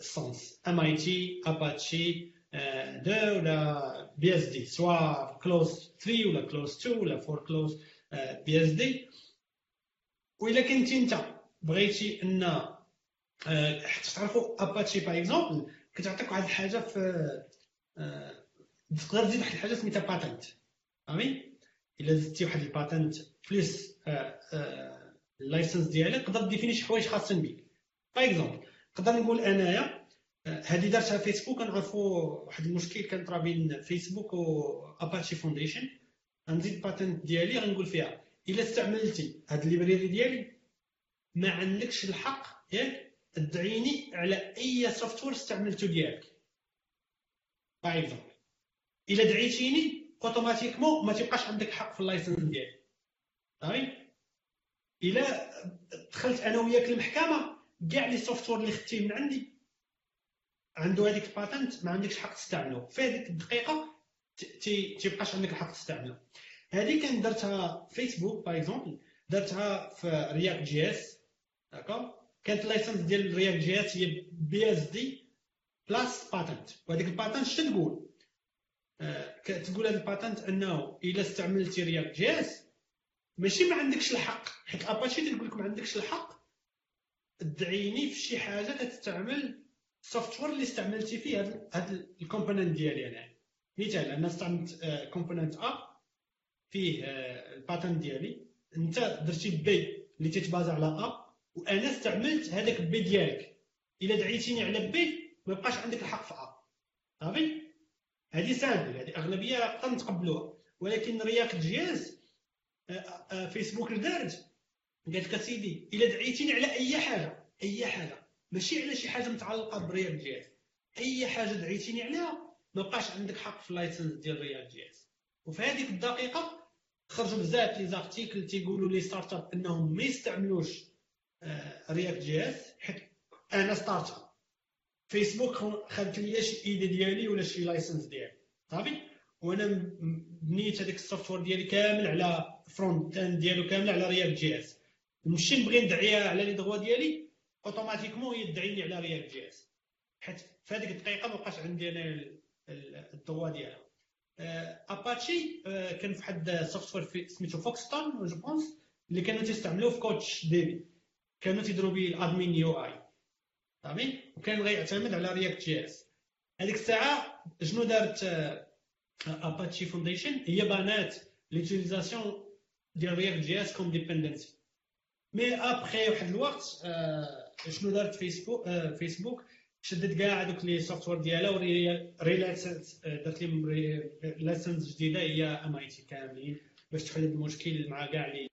la licence MIT Apache deux ولا BSD soit clause 3 ولا clause 2 ولا 4 clause BSD وإلا كنتي انت بغيتي إن حتى تعرفوا Apache par exemple كتعطيك واحد الحاجة في تقدر تزيد واحد الحاجة سميتها patent فهمي؟ إلا زدتي واحد ال patent plus ال license ديالك تقدر définir شي حوايج خاصين بك par exemple نقدر نقول أنايا هذه دارتها فيسبوك كنعرفوا واحد المشكل كان طرا بين فيسبوك و Apache foundation غنزيد ال patent ديالي غنقول فيها إلا استعملتي هاد ال library ديالي ما عندكش الحق ياك تدعيني على أي software استعملته ديالك. par exemple إلا دعيتيني automatiquement ما تبقاش عندك حق في ال license ديالي صافي الا دخلت أنا وياك المحكمة كاع les software اللي خدتيه من عندي. عنده هذيك ال patent ما عندكش حق تستعمله في هذيك الدقيقة تيبقاش عندك الحق تستعمله هذه كان درتها فيسبوك par exemple درتها في React JS d'accord؟ كانت ال license ديال React JS هي BSD plus patent وهذيك ال patent شنو تقول؟ آه تقول هذه ال patent أنه إلا استعملتي React JS ماشي ما عندكش الحق. حيت اباتشي تقول لك ما عندكش الحق تدعيني في شي حاجة تستعمل ال software اللي استعملتي فيه هذا ال component ديالي أنا. مثال أنا استعملت component A فيه ال patent ديالي. أنت درتي B اللي تتبازا على A وأنا استعملت هذاك B ديالك. إلا دعيتيني على B ما يبقاش عندك الحق في A صافي؟ هذه simple هذه أغلبية نقدر نتقبلوها. ولكن React JS فيسبوك دارت قالت لك سيدي إلا دعيتيني على أي حاجة أي حاجة. ماشي على شي حاجة متعلقة ب React JS أي حاجة دعيتيني عليها ما بقاش عندك حق في ال license ديال React JS وفي هذيك الدقيقة خرجوا بزاف les articles تيقولوا les startup أنهم ما يستعملوش React JS حيت أنا startup فيسبوك خدت لي شي idée ديالي ولا شي license ديالي. صافي؟ وأنا بنيت هذاك ال software ديالي كامل على front-end ديالو كامل على React JS نمشي نبغي ندعيها على لي دغوا ديالي automatiquement هي تدعيني على React JS حيت في هذيك الدقيقة ما بقاش عندي أنا الدوا ديالها اباتشي كان في واحد software سميتو Fauxton je pense اللي كانوا تيستعملوه في CouchDB كانوا تيديروا به ال admin UI صافي وكان غيعتمد على React JS هذيك الساعة شنو دارت Apache foundation هي بانات l'utilisation ديال React JS comme dependency mais après واحد الوقت شنو دارت فيسبوك فيسبوك شدت كاع هذوك les software ديالها و relicense دارت لهم license جديدة هي MIT كاملين باش تحل المشكل مع كاع les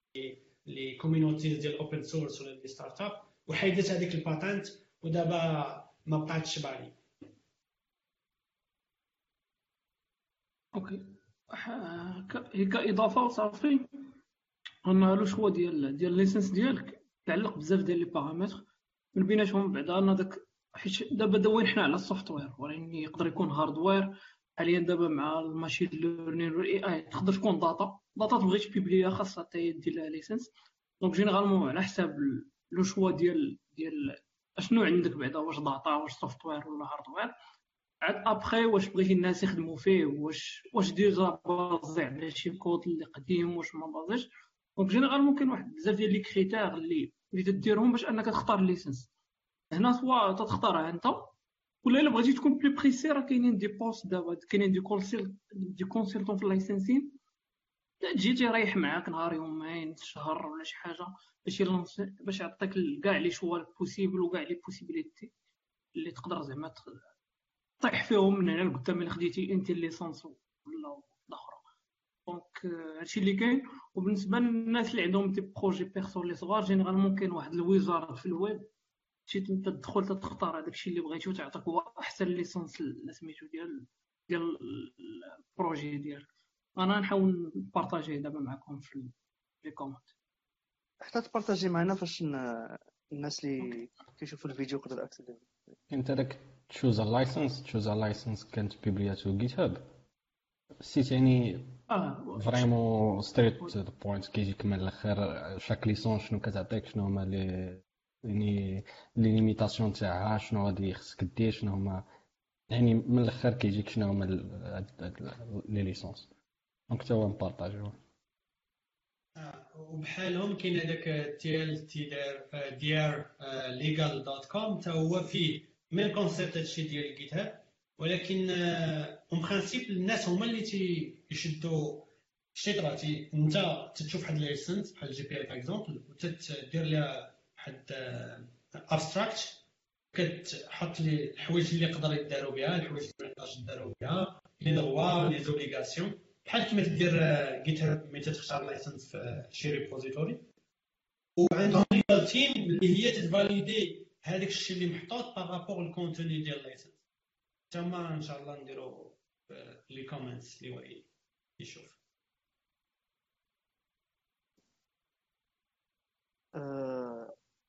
les communities ديال ال open source ولا les startup وحيدت هذيك ال patent ودابا ما بقاتش بالي OK. هي كاضافه صافي أنا le choix ديال ديال ال license ديالك؟ تعلق بزاف ديال les paramètres. من بيناتهم بعدا أنا داك حيت دابا دوين حنا على ال software ولكن يقدر يكون hardware حاليا دابا مع ال machine learning وال AI تقدر تكون data data تبغي تبيبليها خاصها حتى دير لها licence donc généralement على حساب le choix ديال ديال أشنو عندك بعدا واش data واش software ولا hardware عاد après واش بغيتي الناس يخدموا فيه واش واش déjà basé على شي كود اللي قديم واش ما basé ش donc généralement كاين واحد بزاف ديال les critères اللي اللي تديرهم باش أنك تختار ال licence هنا soit تختارها أنت ولا إلا بغيتي تكون plus précis راه كاينين des postes دابا كاينين des conseils des consultants في ال licensing تجي تيريح معاك نهار يومين شهر ولا شي حاجة باش باش يعطيك كاع les choix possibles وكاع les possibilités اللي تقدر زعما طيح فيهم من هنا لقدام الا خديتي أنت licence ولا الاخرى donc هادشي اللي كاين. وبالنسبة للناس اللي عندهم des projets perso اللي صغار généralement كاين واحد ال wizard في الويب. شي انت تدخل تختار هذاك الشيء اللي بغيتي وتعطيك هو أحسن ليسونس سميتو ديال ديال البروجي ديالك. أنا نحاول نبارطاجيه دابا معكم في لي كومنت. حتى تبارطاجي معنا فاش الناس اللي كيشوفوا الفيديو يقدروا اكسيدي أنت داك تشوز لايسنس تشوز لايسنس كانت بيبلياتو جيت هاب سيت يعني فريمون ستريت تو بوينت كيجيك من الآخر شاك ليسون شنو كتعطيك شنو هما لي يعني les limitations تاعها شنو غادي خصك دير شنو هما يعني من الآخر كيجيك شنو هما les licences donc تا هو مبارطاجيو وبحالهم كاين هذاك تي ال تي دار ديار ليغال دوت كوم تا هو فيه même concept هادشي ديال GitHub ولكن en principe الناس هما اللي تيشدوا شي دراتي انت تشوف واحد licence بحال GPL par exemple وتدير لها واحد abstract كتحط لي الحوايج اللي يقدر يداروا بها الحوايج اللي ما يقدرش يداروا بها les droits les obligations بحال كيما تدير GitHub ملي تختار licence في شي repository وعندهم legal team اللي هي تفاليدي هذاك الشيء اللي محطوط par rapport ال contenu ديال licence تما إن شاء الله نديرو les comments اللي هو يشوف.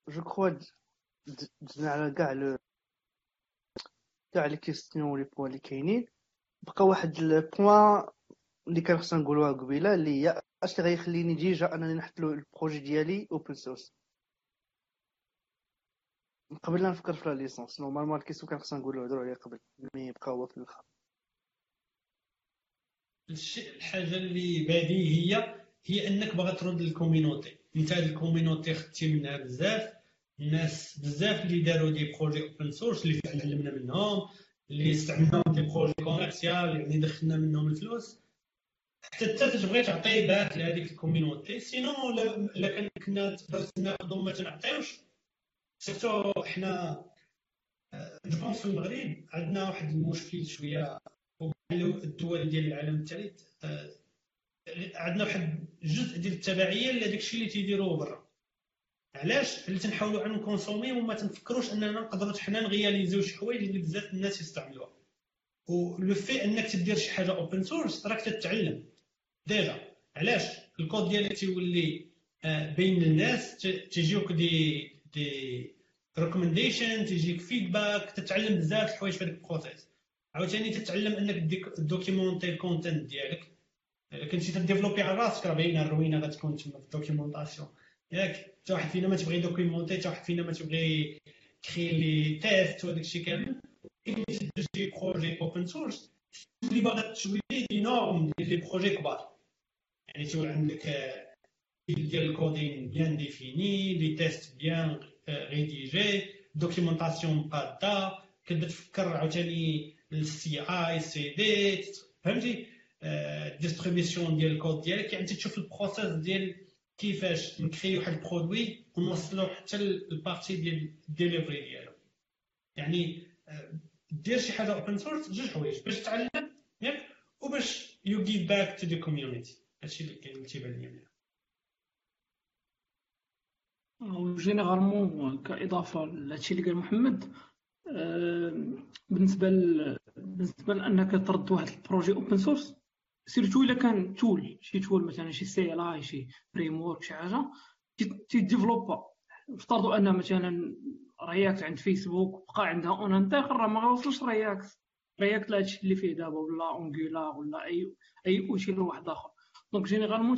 je crois دزنا على كاع le كاع les questions و les points اللي كاينين. بقى واحد ال point اللي كان خصنا نقولوها قبيلة اللي هي اش اللي غيخليني déjà انني نحط ال projet ديالي open source قبل لا نفكر في la licence normalement الكيسو كان خصنا نقولو هضروا عليه قبل mais بقى هو في الآخر الحاجة اللي بديهيه هي أنك باغا ترد لل community. أنت هاد ال community خدتي منها بزاف الناس بزاف اللي داروا des projets open source اللي تعلمنا منهم اللي استعملناهم des projets commerciaux يعني دخلنا منهم الفلوس. حتى أنت تبغي تعطي back لهذيك ال community sinon الا كان كنا ناخذو ما تنعطيوش. surtout حنا je pense في المغرب عندنا واحد المشكل شوية الدول ديال العالم الثالث عندنا واحد جزء ديال التبعية لهذاك الشيء اللي تيديروه برا. علاش؟ اللي تنحاولوا ان نكونسومي وما تنفكروش أننا نقدروا حنا نغياليزيو شي حوايج اللي بزاف الناس يستعملوها. ولو في أنك تدير شي حاجة open source راك تتعلم. déjà علاش؟ الكود ديالك تيولي بين الناس تيجيوك des des recommendations تيجيك feedback تتعلم بزاف الحوايج في هذاك ال process عاوتاني تتعلم أنك دوكيمونتي ال content ديالك. كنتي تديفلوبي على راسك راه باينة الروينة غتكون تما في ال documentation ياك. حتى واحد فينا ما تبغي دوكيمونتي حتى واحد فينا ما تبغي كري les tests وداك الشيء كامل. كاين شي projets open source اللي باغا تولي des normes ديال les projets كبار. يعني تولي عندك ديال ال coding bien défini les tests bien rédigés documentation قاده كتبدا تفكر عاوتاني ال CI/CD فهمتي distribution ديال الكود ديالك يعني تشوف ال process ديال كيفاش نكري واحد ال produit ونوصلو حتى ال partie ديال الديليفري ديالو يعني دير شي حاجة open source جوج حوايج باش تعلم ياك وباش you give back to the community هادشي اللي كاين تيبان لي généralement كاضافه لهادشي اللي قال محمد بالنسبة بالنسبة لأنك ترد واحد ال projet open source surtout إلا كان tool شي tool مثلا شي CLI شي framework شي حاجة تيديفلوبا افترضوا أن مثلا React عند فيسبوك بقى عندها en interne راه ما غيوصلش React React لهادشي اللي فيه دابا ولا Angular ولا اي أي outil واحد آخر. donc généralement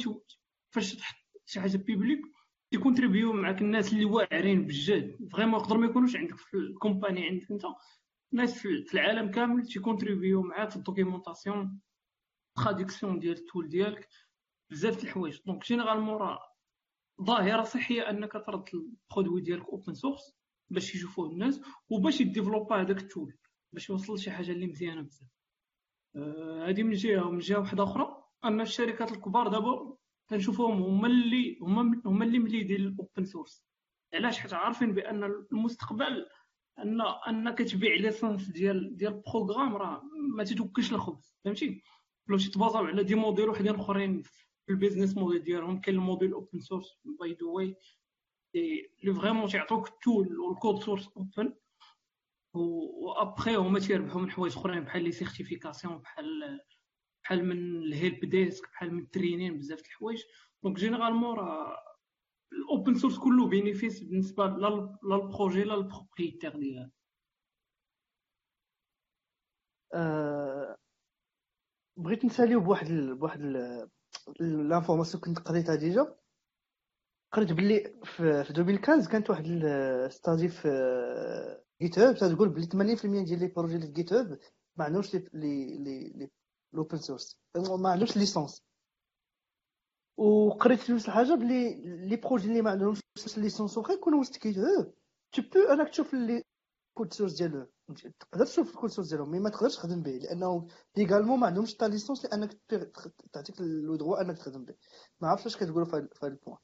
فاش تحط شي حاجة public يكونتريبيو معاك الناس اللي واعرين بجد. vraiment يقدر ما يكونوش عندك في ال company عندك أنت. ناس في العالم كامل تيكونتريبيو معاك في ال documentation traduction ديال ال tool ديالك بزاف د الحوايج. donc généralement راه ظاهرة صحية أنك ترد ال produit ديالك open source باش يشوفوه الناس وباش يديفلوبا هذاك ال tool باش يوصل لشي حاجة اللي مزيانة بزاف. هذه من جهة ومن جهة واحدة أخرى اما الشركات الكبار دابا كنشوفوهم هما اللي هما هما اللي مليدين ال open source علاش؟ حيت عارفين بأن المستقبل ان أنك تبيع licence ديال ديال programme راه ما تتوكلش الخبز فهمتي؟ لو تبازاو على des modèles وحدين أخرين في ال business model ديالهم كاين ال model open source by the way اللي vraiment تيعطوك التول والكود سورس اوبن وأبخي هما تيربحوا من حوايج أخرين بحال les certifications بحال بحال من ال help desk بحال من ال training بزاف د الحوايج. donc généralement راه ال open source كله bénéfice بالنسبة لا لل projet لا لل propriétaire ديالها. أه بغيت نساليو بواحد ال... بواحد l'information كنت قريتها déjà قريت باللي في 2015 كانت واحد study في GitHub تقول بلي 80% ديال les projets اللي في GitHub ما عندهمش les les ال open source ما عندوش licence وقريت نفس الحاجة بلي les projets اللي ما عندهمش licence واخا يكونوا وسط quitte tu peux انك تشوف les codes source ديالو تقدر تشوف ال code source ديالهم mais ما تقدرش تخدم به لأنه légalement ما عندهمش تا licence لأنك تعطيك le droit أنك تخدم به. ما عرفتش اش كتقولوا في هذا ال point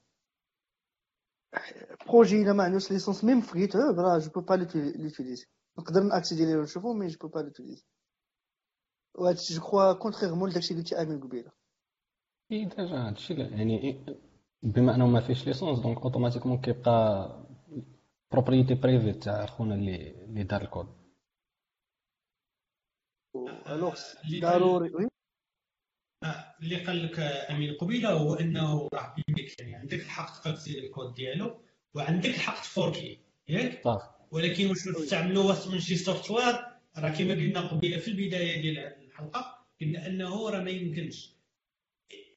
projet إلا ما عندوش licence même في GitHub راه je peux pas l'utiliser نقدر ن accéder ليه ونشوفو mais je peux pas l'utiliser وهادشي je crois contrairement لداكشي اللي قلتي امين قبيله إي déjà هادشي يعني بما أنه ما فيش licence donc automatiquement كيبقى propriété privée تاع خونا اللي اللي دار الكود. alors ضروري. oui اللي قال لك امين قبيلة هو إنه راه بيديك يعني عندك الحق تاكسي الكود ديالو وعندك الحق ت fork ي ياك؟ ولكن واش تستعملوا واش من شي software راه كما قلنا قبيلة في البداية ديال الحلقة قلنا أنه راه ما يمكنش.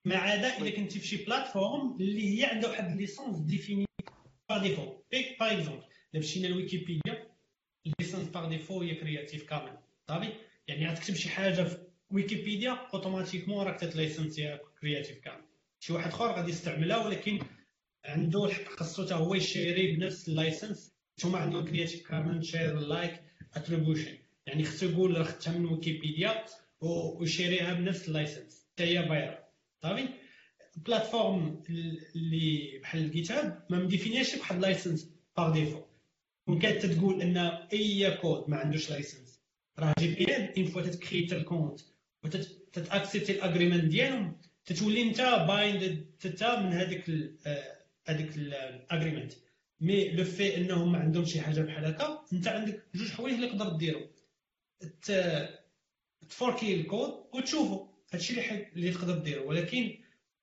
ما عدا إذا كنتي في شي plateforme اللي هي عندها واحد licence définie par défaut بيك par exemple الا مشينا لويكيبيديا ال licence par défaut هي Creative Commons. صافي؟ يعني غتكتب شي حاجة في ويكيبيديا automatiquement راك تت license يها Creative Commons. شي واحد آخر غادي يستعملها ولكن عنده الحق خاصو حتى هو ي share ي بنفس ال license نتوما عندكم Creative Commons share alike attribution يعني خصو يقول راه خدتها من ويكيبيديا وي share يها بنفس ال license حتى هي بايره صافي plateforme اللي بحال GitHub ما مديفينيش بواحد license par défaut ممكن تقول ان اي كود ما عندوش license راه GPL une fois تكريت الكونت وتتاكسبتي الاغريمنت ديالهم تتولي انت bind حتى من هذيك هذيك ال agreement mais le fait انهم ما عندهم شي حاجة بحال هكا انت عندك جوج حوايج اللي تقدر ديرهم ت fork ي ال code وتشوفو هادشي اللي اللي تقدر ديرو. ولكن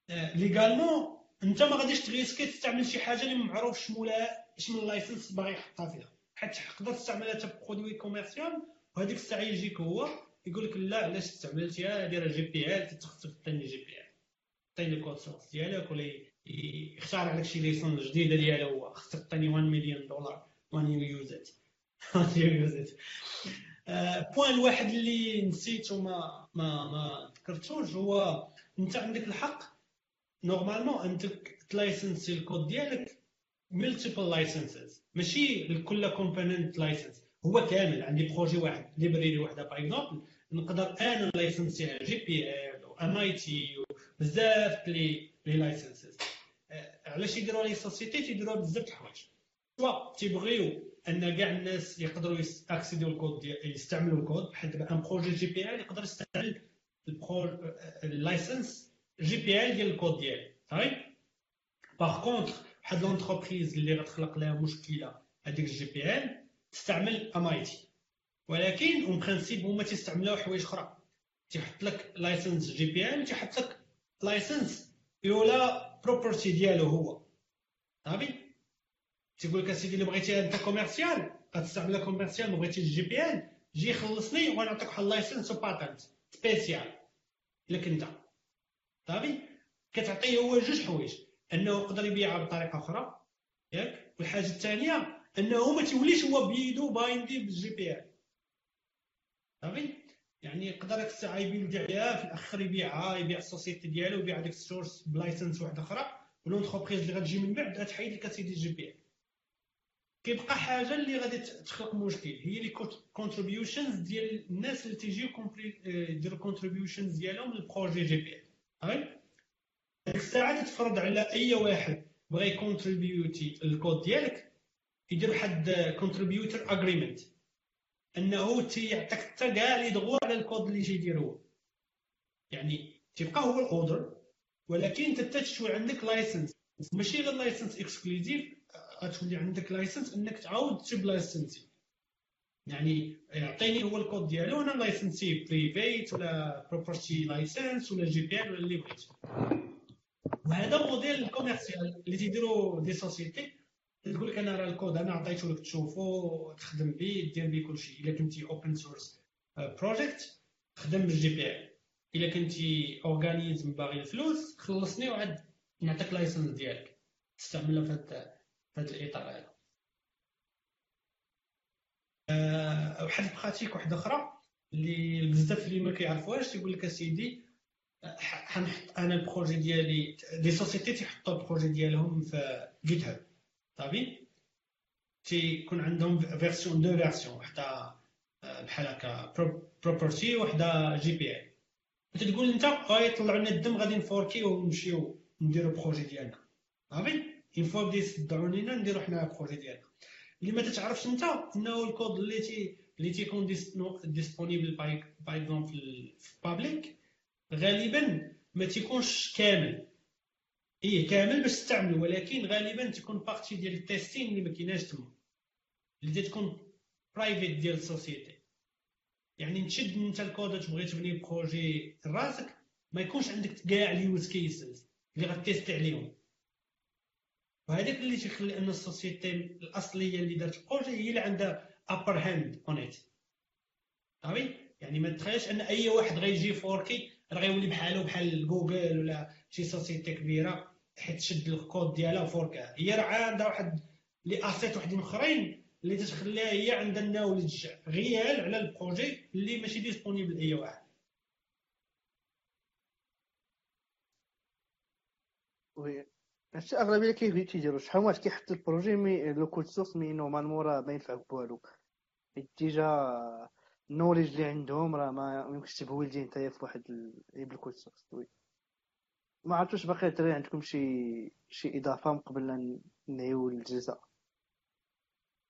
légalement انت ما غاديش ت risquer تستعمل شي حاجة اللي ما معروفش مولاها license باغي يحطها فيها. حيت تقدر تستعملها حتى produit commercial وهذيك الساعة يجيك هو يقول لك لا علاش استعملتيها؟ هذه راه GPL تخصك ثاني GPL. عطيني ال code source ديالك ولا يختار عليك شي licence جديدة ديالو هو خصك تعطيني 1 مليون دولار when you use it point الواحد اللي نسيت وما ما ما ذكرتوش هو انت عندك الحق normalement انت ت license ي ال code ديالك multiple licenses ماشي لكل component license هو كامل عندي projet واحد library واحدة par exemple نقدر أنا license يها GPL و MIT وبزاف les les licenses علاش يديروا les sociétés تيديروا بزاف د الحوايج. soit تيبغيو أن كاع الناس يقدروا accéder يو ال code يستعملوا الكود بحال دابا un projet GPL يقدر يستعمل ال license GPL ديال الكود ديالو. صافي؟ par contre واحد l'entreprise اللي غتخلق لها مشكلة هذيك ال GPL تستعمل MIT ولكن en principe هما تيستعملوا حوايج أخرى. تيحط لك license GPL تيحط لك license يولا property ديالو هو. صافي؟ تيقول لك اسيدي اللي بغيتي انت commercial غتستعملها commercial ما بغيتيش GPL جي خلصني ونعطيك واحد license و patent spécial لك انت صافي كتعطيه هو جوج حوايج انه يقدر يبيعها بطريقه أخرى ياك والحاجة الثانية انه ما توليش هو بيدو bind ي بال GPL صافي يعني يقدر داك الساعة يبيع بها في الآخر يبيعها يبيع ال société ديالو يبيع ديك ال source ب license واحدة أخرى و l'entreprise اللي غتجي من بعد غتحيد لك اسيدي ال GPL كيبقى حاجة اللي غادي تخلق مشكل. هي les contributions ديال الناس اللي تيجيو يديروا contributions ديالهم لل projet GPL ديك الساعة تتفرض على أي واحد بغى ي contribute ي ال code ديالك يدير واحد contributor agreement أنه تيعطيك حتى كاع لي دغوا على الكود اللي تيدير هو يعني تيبقى هو ال author ولكن أنت تشوي عندك license ماشي غير license exclusive غتولي عندك license إنك تعاود تجيب license ي يعني يعطيني هو الكود ديالو أنا license ي private ولا property license ولا GPL ولا اللي بغيت وهذا modèle commercial اللي تيديروا des sociétés تقول لك أنا راه الكود أنا عطيته لك تشوفو تخدم به دير به كلشي. إلا كنتي open source project خدم بال GPL إلا كنتي organisme باغي الفلوس خلصني وعاد نعطيك license ديالك. تستعملها في هذا هذا الإطار هذا أه واحد ال pratique واحدة أخرى اللي بزاف اللي ما كيعرفوهاش تيقول لك أسيدي حنحط أنا ال projet ديالي des sociétés تيحطوا ال projet ديالهم في GitHub صافي؟ تيكون عندهم version deux versions وحدة بحال هكا property وحدة GPL تقول أنت غيطلعوا لنا الدم غادي ن fork ي ونمشيو نديرو projet ديالنا. صافي؟ une fois بديت تدعوا لينا نديرو حنا ال projet ديالنا اللي ما تتعرفش انت انه الكود اللي تي اللي تيكون disponible par exemple في public غالبا ما تيكونش كامل. إيه كامل باش تستعملو ولكن غالبا تكون partie ديال ال testing اللي ما كايناش تما. اللي تكون private ديال ال société يعني تشد انت الكود تبغي تبني projet راسك ما يكونش عندك كاع ال use cases اللي غت test ي عليهم. وهذاك اللي تيخلي أن ال société الأصلية اللي دارت ال projet هي اللي عندها upper hand on it صافي؟ يعني ما تخيلش أن أي واحد غيجي fork ي راه غيولي بحالو بحال جوجل ولا شي société كبيرة حيت تشد الكود ديالها fork ا هي راه عندها واحد les assets وحدين أخرين اللي تتخليها هي عندها ال knowledge réel على ال projet اللي ماشي disponible لاي واحد. oui هادشي أغلبية كيبغيو تيديروا شحال واحد كيحط ال projet mais le code source mais normalement راه ما ينفع بوالو. déjà ال knowledge اللي عندهم راه ما يمكنش ت build ي نتايا في واحد بال code source oui. ما عرفتش باقي الدراري عندكم شي شي إضافة من قبل لا نهيو الجلسه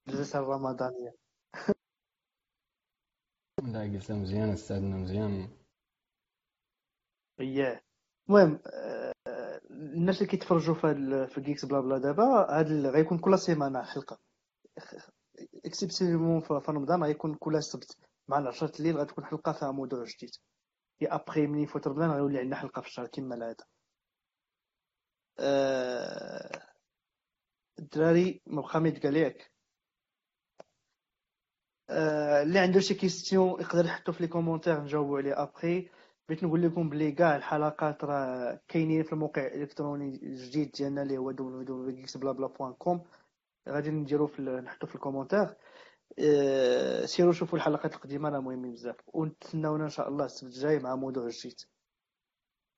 الجلسه الرمضانيه لا جلسه مزيانه استعدنا مزيان. اييه المهم الناس اللي كيتفرجوا في في GeeksBlaBla دابا هاد غيكون كل سيمانة حلقة. exceptionnellement في رمضان غيكون كل سبت. مع العشرة الليل غتكون حلقة فيها موضوع جديد. يا ابخي ملي يفوت رمضان غيولي عندنا حلقة في الشهر كما العادة. أه... الدراري ما بقى ما يتقال ياك أه... اللي عنده شي question يقدر يحطو في les commentaires نجاوبو عليه ابخي بغيت نقول لكم بلي كاع الحلقات راه كاينين في الموقع الإلكتروني الجديد ديالنا اللي هو www.geeksblabla.com غادي نديرو في نحطو في ال commentaires. أه... سيروا شوفوا الحلقات القديمة راه مهمين بزاف. وتسناونا إن شاء الله السبت الجاي مع موضوع جديد.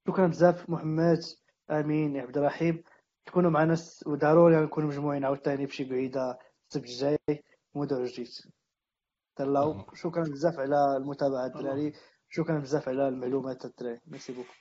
شكرا بزاف محمد أمين عبد الرحيم. يكونوا معنا وضروري نكونوا مجموعين عاوتاني بشي قعيده السبت الجاي موضوع جديد. تهلاو شكرا بزاف على المتابعة الدراري. شكرا بزاف على المعلومات الدراري merci beaucoup.